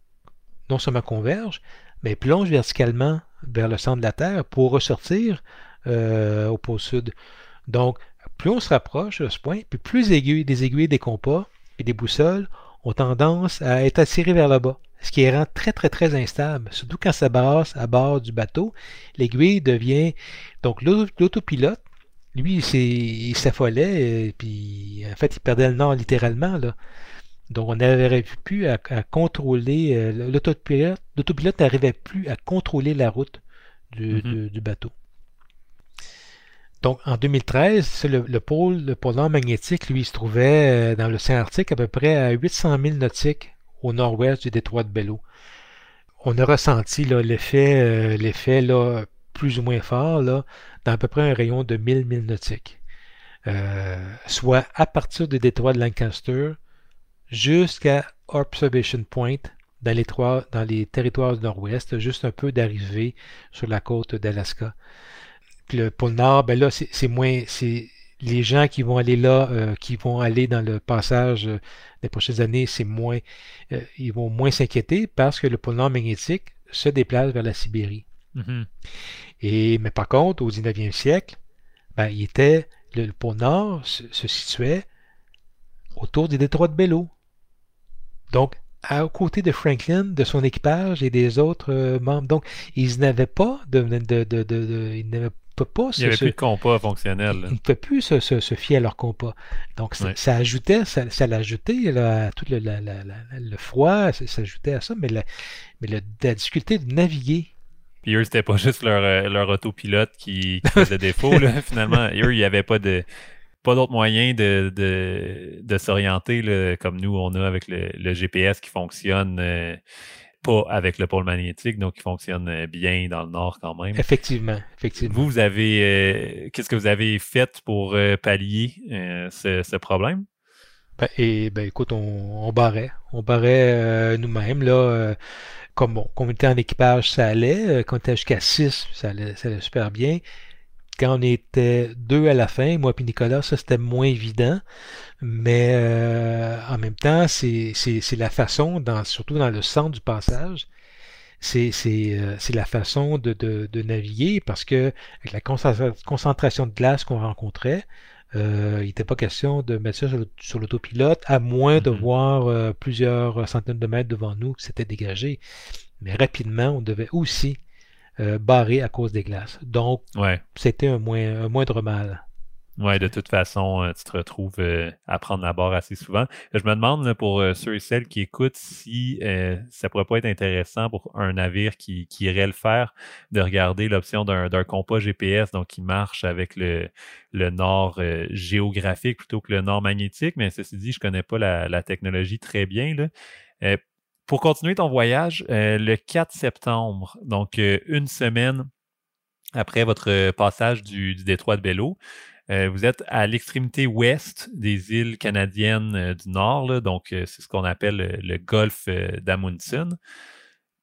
non seulement converge, mais plonge verticalement vers le centre de la Terre pour ressortir euh, au pôle sud. Donc, plus on se rapproche de ce point, plus les aiguilles, des aiguilles des compas et des boussoles ont tendance à être attirées vers le bas ce qui rend très très très instable. Surtout quand ça brasse à bord du bateau, l'aiguille devient... Donc l'autopilote, lui, il s'affolait, et puis en fait, il perdait le nord littéralement. Là. Donc on n'arrivait plus à, contrôler... Euh, l'autopilote n'arrivait plus à contrôler la route du, mm-hmm. bateau. Donc, en 2013, le, pôle, le pôle nord magnétique, lui, se trouvait euh, dans l'océan Arctique à peu près à 800 000 nautiques au nord-ouest du détroit de Bello. On a ressenti l'effet, euh, plus ou moins fort là, dans à peu près un rayon de 1000 milles nautiques. Euh, soit à partir du détroit de Lancaster jusqu'à Observation Point dans les, territoires du nord-ouest, juste un peu d'arrivée sur la côte d'Alaska. le pôle Nord, ben là, c'est moins, les gens qui vont aller là, euh, qui vont aller dans le passage euh, des prochaines années, c'est moins, euh, ils vont moins s'inquiéter parce que le pôle nord magnétique se déplace vers la Sibérie. Mhm. Et, mais par contre, au 19e siècle, ben, il était, le, le pôle nord se, se situait autour des détroits de Bello. Donc, à côté de Franklin, de son équipage et des autres membres. Donc, ils n'avaient pas de, de, de, de, de- ils pas Il n'y avait plus de compas fonctionnel. là. ils ne pouvaient plus se, se- se fier à leur compas. Donc, ça, ajoutait, ça, ça l'ajoutait là, à tout le, la- la- la- le froid, ça, ça ajoutait à ça, mais, la, mais le- la difficulté de naviguer. Puis eux, c'était pas juste leur, euh, leur autopilote qui, qui faisait défaut. Là. Finalement, eux, il n'y avait pas de pas d'autre moyen de, de, de s'orienter comme nous, on a avec le, le GPS qui fonctionne euh, pas avec le pôle magnétique, donc qui fonctionne euh, bien dans le nord quand même. Effectivement, effectivement. Vous, vous avez euh, qu'est-ce que vous avez fait pour euh, pallier euh, ce, ce problème? Ben, et ben écoute, on, on barrait. On barrait nous-mêmes. Là, comme bon, quand on était en équipage, ça allait. Quand on était jusqu'à 6, ça allait, ça allait super bien. Quand on était deux à la fin, moi et Nicolas, ça c'était moins évident. Mais euh, en même temps, c'est la façon, dans, surtout dans le centre du passage, c'est euh, la façon de, de, de naviguer parce que avec la concentra- concentration de glace qu'on rencontrait, euh, il n'était pas question de mettre ça sur l'autopilote, à moins de Mhm. voir plusieurs centaines de mètres devant nous que c'était dégagé. Mais rapidement, on devait aussi euh, barrer à cause des glaces. Donc, Ouais. c'était un, moins, un moindre mal. Ouais, de toute façon, euh, tu te retrouves euh, à prendre la barre assez souvent. Je me demande là, pour euh, ceux et celles qui écoutent si euh, ça pourrait pas être intéressant pour un navire qui, qui irait le faire de regarder l'option d'un compas GPS, donc qui marche avec le, le nord géographique plutôt que le nord magnétique. Mais ceci dit, je connais pas la, la technologie très bien. Là. Pour continuer ton voyage, euh, le 4 septembre, donc euh, une semaine après votre euh, passage du, détroit de Bello, vous êtes à l'extrémité ouest des îles canadiennes du Nord, donc c'est ce qu'on appelle le, golfe d'Amundsen.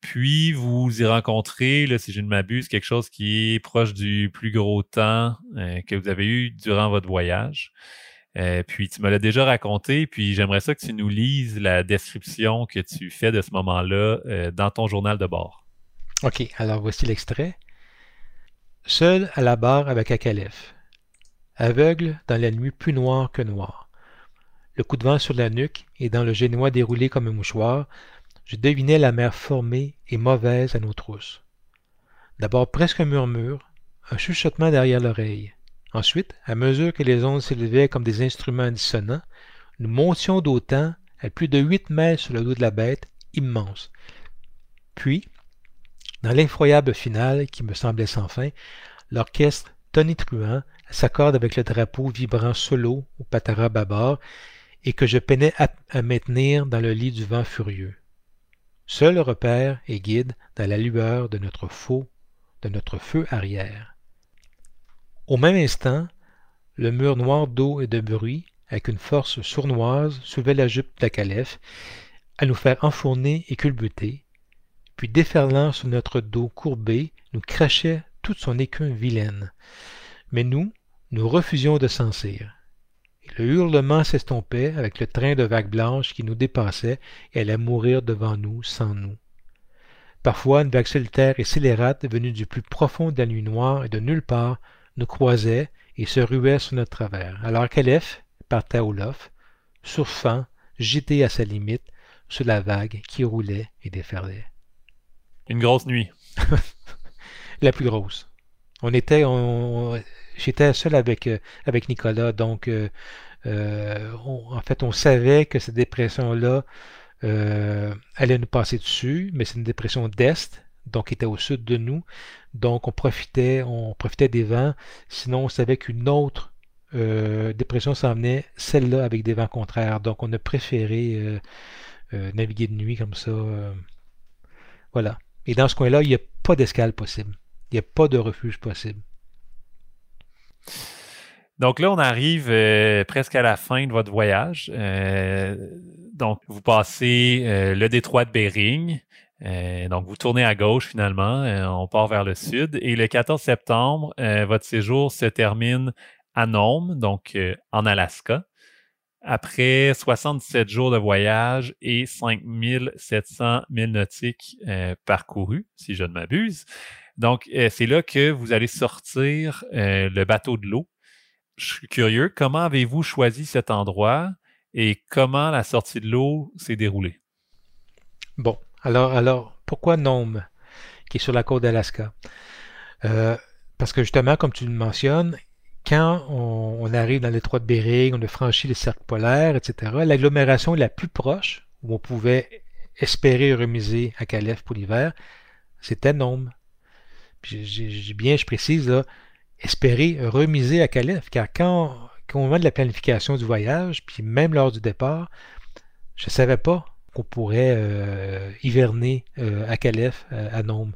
Puis vous y rencontrez, si je ne m'abuse, quelque chose qui est proche du plus gros temps que vous avez eu durant votre voyage. Euh, puis tu me l'as déjà raconté, puis j'aimerais ça que tu nous lises la description que tu fais de ce moment-là euh, dans ton journal de bord. OK, alors voici l'extrait. Seul à la barre avec Akalef, aveugle dans la nuit plus noire que noire, le coup de vent sur la nuque et dans le génois déroulé comme un mouchoir, je devinais la mer formée et mauvaise à nos trousses. D'abord presque un murmure, un chuchotement derrière l'oreille. Ensuite, à mesure que les ondes s'élevaient comme des instruments dissonants, nous montions d'autant à plus de huit mètres sur le dos de la bête, immense. Puis, dans l'effroyable finale qui me semblait sans fin, l'orchestre tonitruant s'accorde avec le drapeau vibrant solo au patara bâbord et que je peinais à, à maintenir dans le lit du vent furieux. Seul repère et guide dans la lueur de notre faux, de notre feu arrière. Au même instant, le mur noir d'eau et de bruit, avec une force sournoise, soulevait la jupe d'Akalef, à nous faire enfourner et culbuter, puis déferlant sur notre dos courbé, nous crachait toute son écume vilaine. Mais nous, nous refusions de sentir. Le hurlement s'estompait avec le train de vagues blanches qui nous dépassait et allait mourir devant nous sans nous. Parfois, une vague solitaire et scélérate venue du plus profond de la nuit noire et de nulle part nous croisait et se ruait sur notre travers, alors qu'Aleph partait au lof, surfant, jeté à sa limite, sur la vague qui roulait et déferlait. Une grosse nuit. La plus grosse. On était, on, j'étais seul avec, euh, avec Nicolas, donc euh, euh, on- en fait, on savait que cette dépression-là euh, allait nous passer dessus, mais c'est une dépression d'est, donc qui était au sud de nous, donc on profitait, on profitait des vents. Sinon, on savait qu'une autre euh, dépression s'en venait, celle-là avec des vents contraires. Donc, on a préféré euh, euh, naviguer de nuit comme ça. voilà. Et dans ce coin-là, il n'y a pas d'escale possible. Il n'y a pas de refuge possible. Donc là, on arrive presque à la fin de votre voyage. Donc, vous passez le détroit de Bering. Euh, donc, vous tournez à gauche finalement. Euh, on part vers le sud. Et le 14 septembre, euh, votre séjour se termine à Nome, donc en Alaska, après 77 jours de voyage et 5700 milles nautiques parcourus, si je ne m'abuse. Donc, c'est là que vous allez sortir le bateau de l'eau. Je suis curieux, comment avez-vous choisi cet endroit et comment la sortie de l'eau s'est déroulée? Bon, alors, alors pourquoi Nome, qui est sur la côte d'Alaska? Euh, parce que justement, comme tu le mentionnes, quand on, arrive dans l'étroit de Bering, on a franchi les cercles polaires, etc., l'agglomération la plus proche où on pouvait espérer remiser à Calais pour l'hiver, c'était Nome. Bien, je précise, là, espérer remiser à Calais, car quand, au moment de la planification du voyage, puis même lors du départ, je ne savais pas qu'on pourrait euh, hiverner euh, à Calais, euh, à Nome.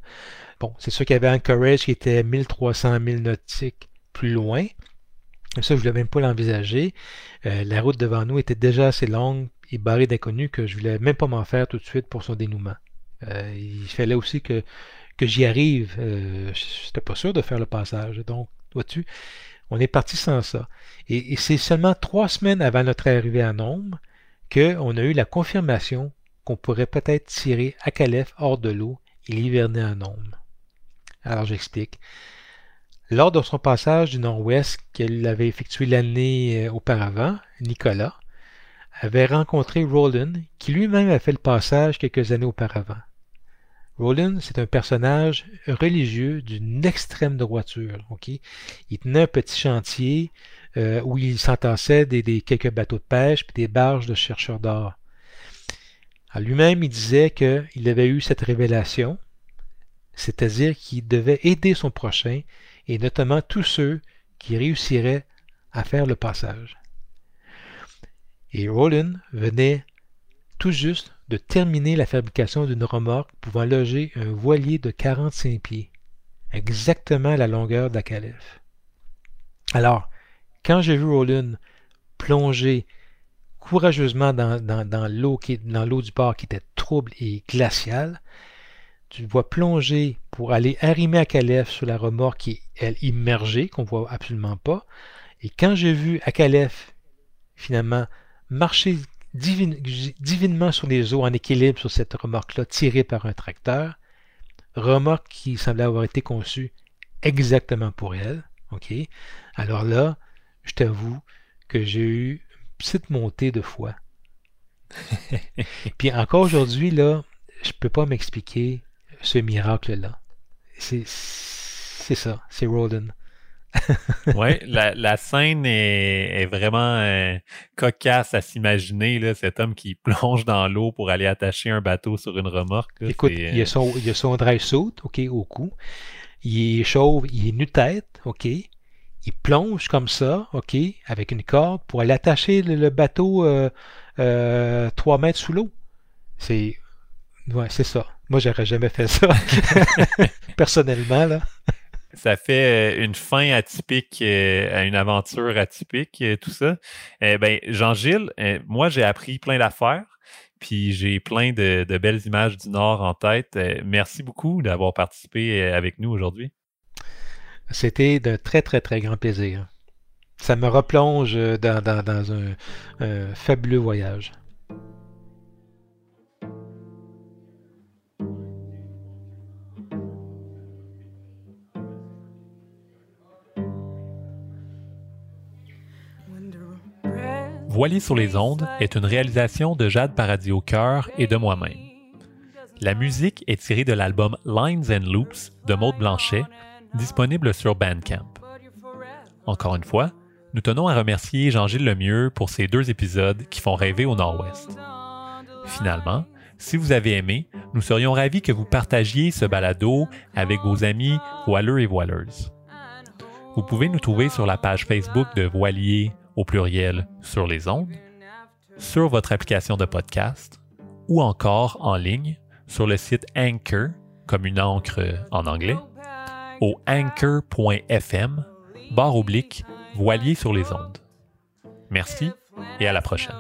Bon, c'est sûr qu'il y avait Anchorage qui était 1300 milles nautiques plus loin. Ça, je ne voulais même pas l'envisager. la route devant nous était déjà assez longue et barrée d'inconnus que je ne voulais même pas m'en faire tout de suite pour son dénouement. il fallait aussi que, que j'y arrive. je n'étais pas sûr de faire le passage. Donc, vois-tu, on est parti sans ça. Et, c'est seulement trois semaines avant notre arrivée à Nome qu'on a eu la confirmation qu'on pourrait peut-être tirer Calais hors de l'eau et l'hiverner à Nome. Alors j'explique. Lors de son passage du nord-ouest qu'elle avait effectué l'année euh, auparavant, Nicolas avait rencontré Roland, qui lui-même a fait le passage quelques années auparavant. Roland, c'est un personnage religieux d'une extrême droiture. Il tenait un petit chantier euh, où il s'entassait des, quelques bateaux de pêche et des barges de chercheurs d'or. Lui-même, il disait qu'il avait eu cette révélation, c'est-à-dire qu'il devait aider son prochain et notamment tous ceux qui réussiraient à faire le passage. Et Roland venait tout juste de terminer la fabrication d'une remorque pouvant loger un voilier de 45 pieds, exactement la longueur de. Alors, quand j'ai vu Roland plonger courageusement dans, dans, l'eau du port qui était trouble et glaciale, tu le vois plonger pour aller arrimer à Calais sur la remorque qui est, immergée, qu'on voit absolument pas. Et quand j'ai vu Akalef, finalement, marcher divinement sur les eaux en équilibre sur cette remorque-là, tirée par un tracteur. Remorque qui semblait avoir été conçue exactement pour elle. Alors là, je t'avoue que j'ai eu une petite montée de foi. Puis encore aujourd'hui, là, je peux pas m'expliquer ce miracle-là. C'est ça, c'est Roden oui, la, scène est, vraiment euh, cocasse à s'imaginer, cet homme qui plonge dans l'eau pour aller attacher un bateau sur une remorque. Écoute, il, a son, il a son dry suit, OK, au cou. Il est chauve, il est nu-tête, OK. Il plonge comme ça, OK, avec une corde pour aller attacher le, bateau euh, 3 mètres sous l'eau. C'est. Ouais, c'est ça. Moi, j'aurais jamais fait ça. Personnellement, là ça fait euh, une fin atypique euh, à une aventure atypique, euh, tout ça. ben, Jean-Gilles, moi, j'ai appris plein d'affaires, puis j'ai plein de, belles images du Nord en tête. merci beaucoup d'avoir participé avec nous aujourd'hui. C'était de très, très, très grand plaisir. Ça me replonge dans, un fabuleux voyage. Voilier sur les ondes est une réalisation de Jade Paradis cœur et de moi-même. La musique est tirée de l'album Lines and Loops de Maude Blanchet, disponible sur Bandcamp. Encore une fois, nous tenons à remercier Jean-Gilles Lemieux pour ces deux épisodes qui font rêver au Nord-Ouest. Finalement, si vous avez aimé, nous serions ravis que vous partagiez ce balado avec vos amis voileux et voileuses. Vous pouvez nous trouver sur la page Facebook de Voilier au pluriel sur les ondes, sur votre application de podcast ou encore en ligne sur le site Anchor, comme une encre en anglais, au anchor.fm, barre oblique, voilier sur les ondes. Merci et à la prochaine.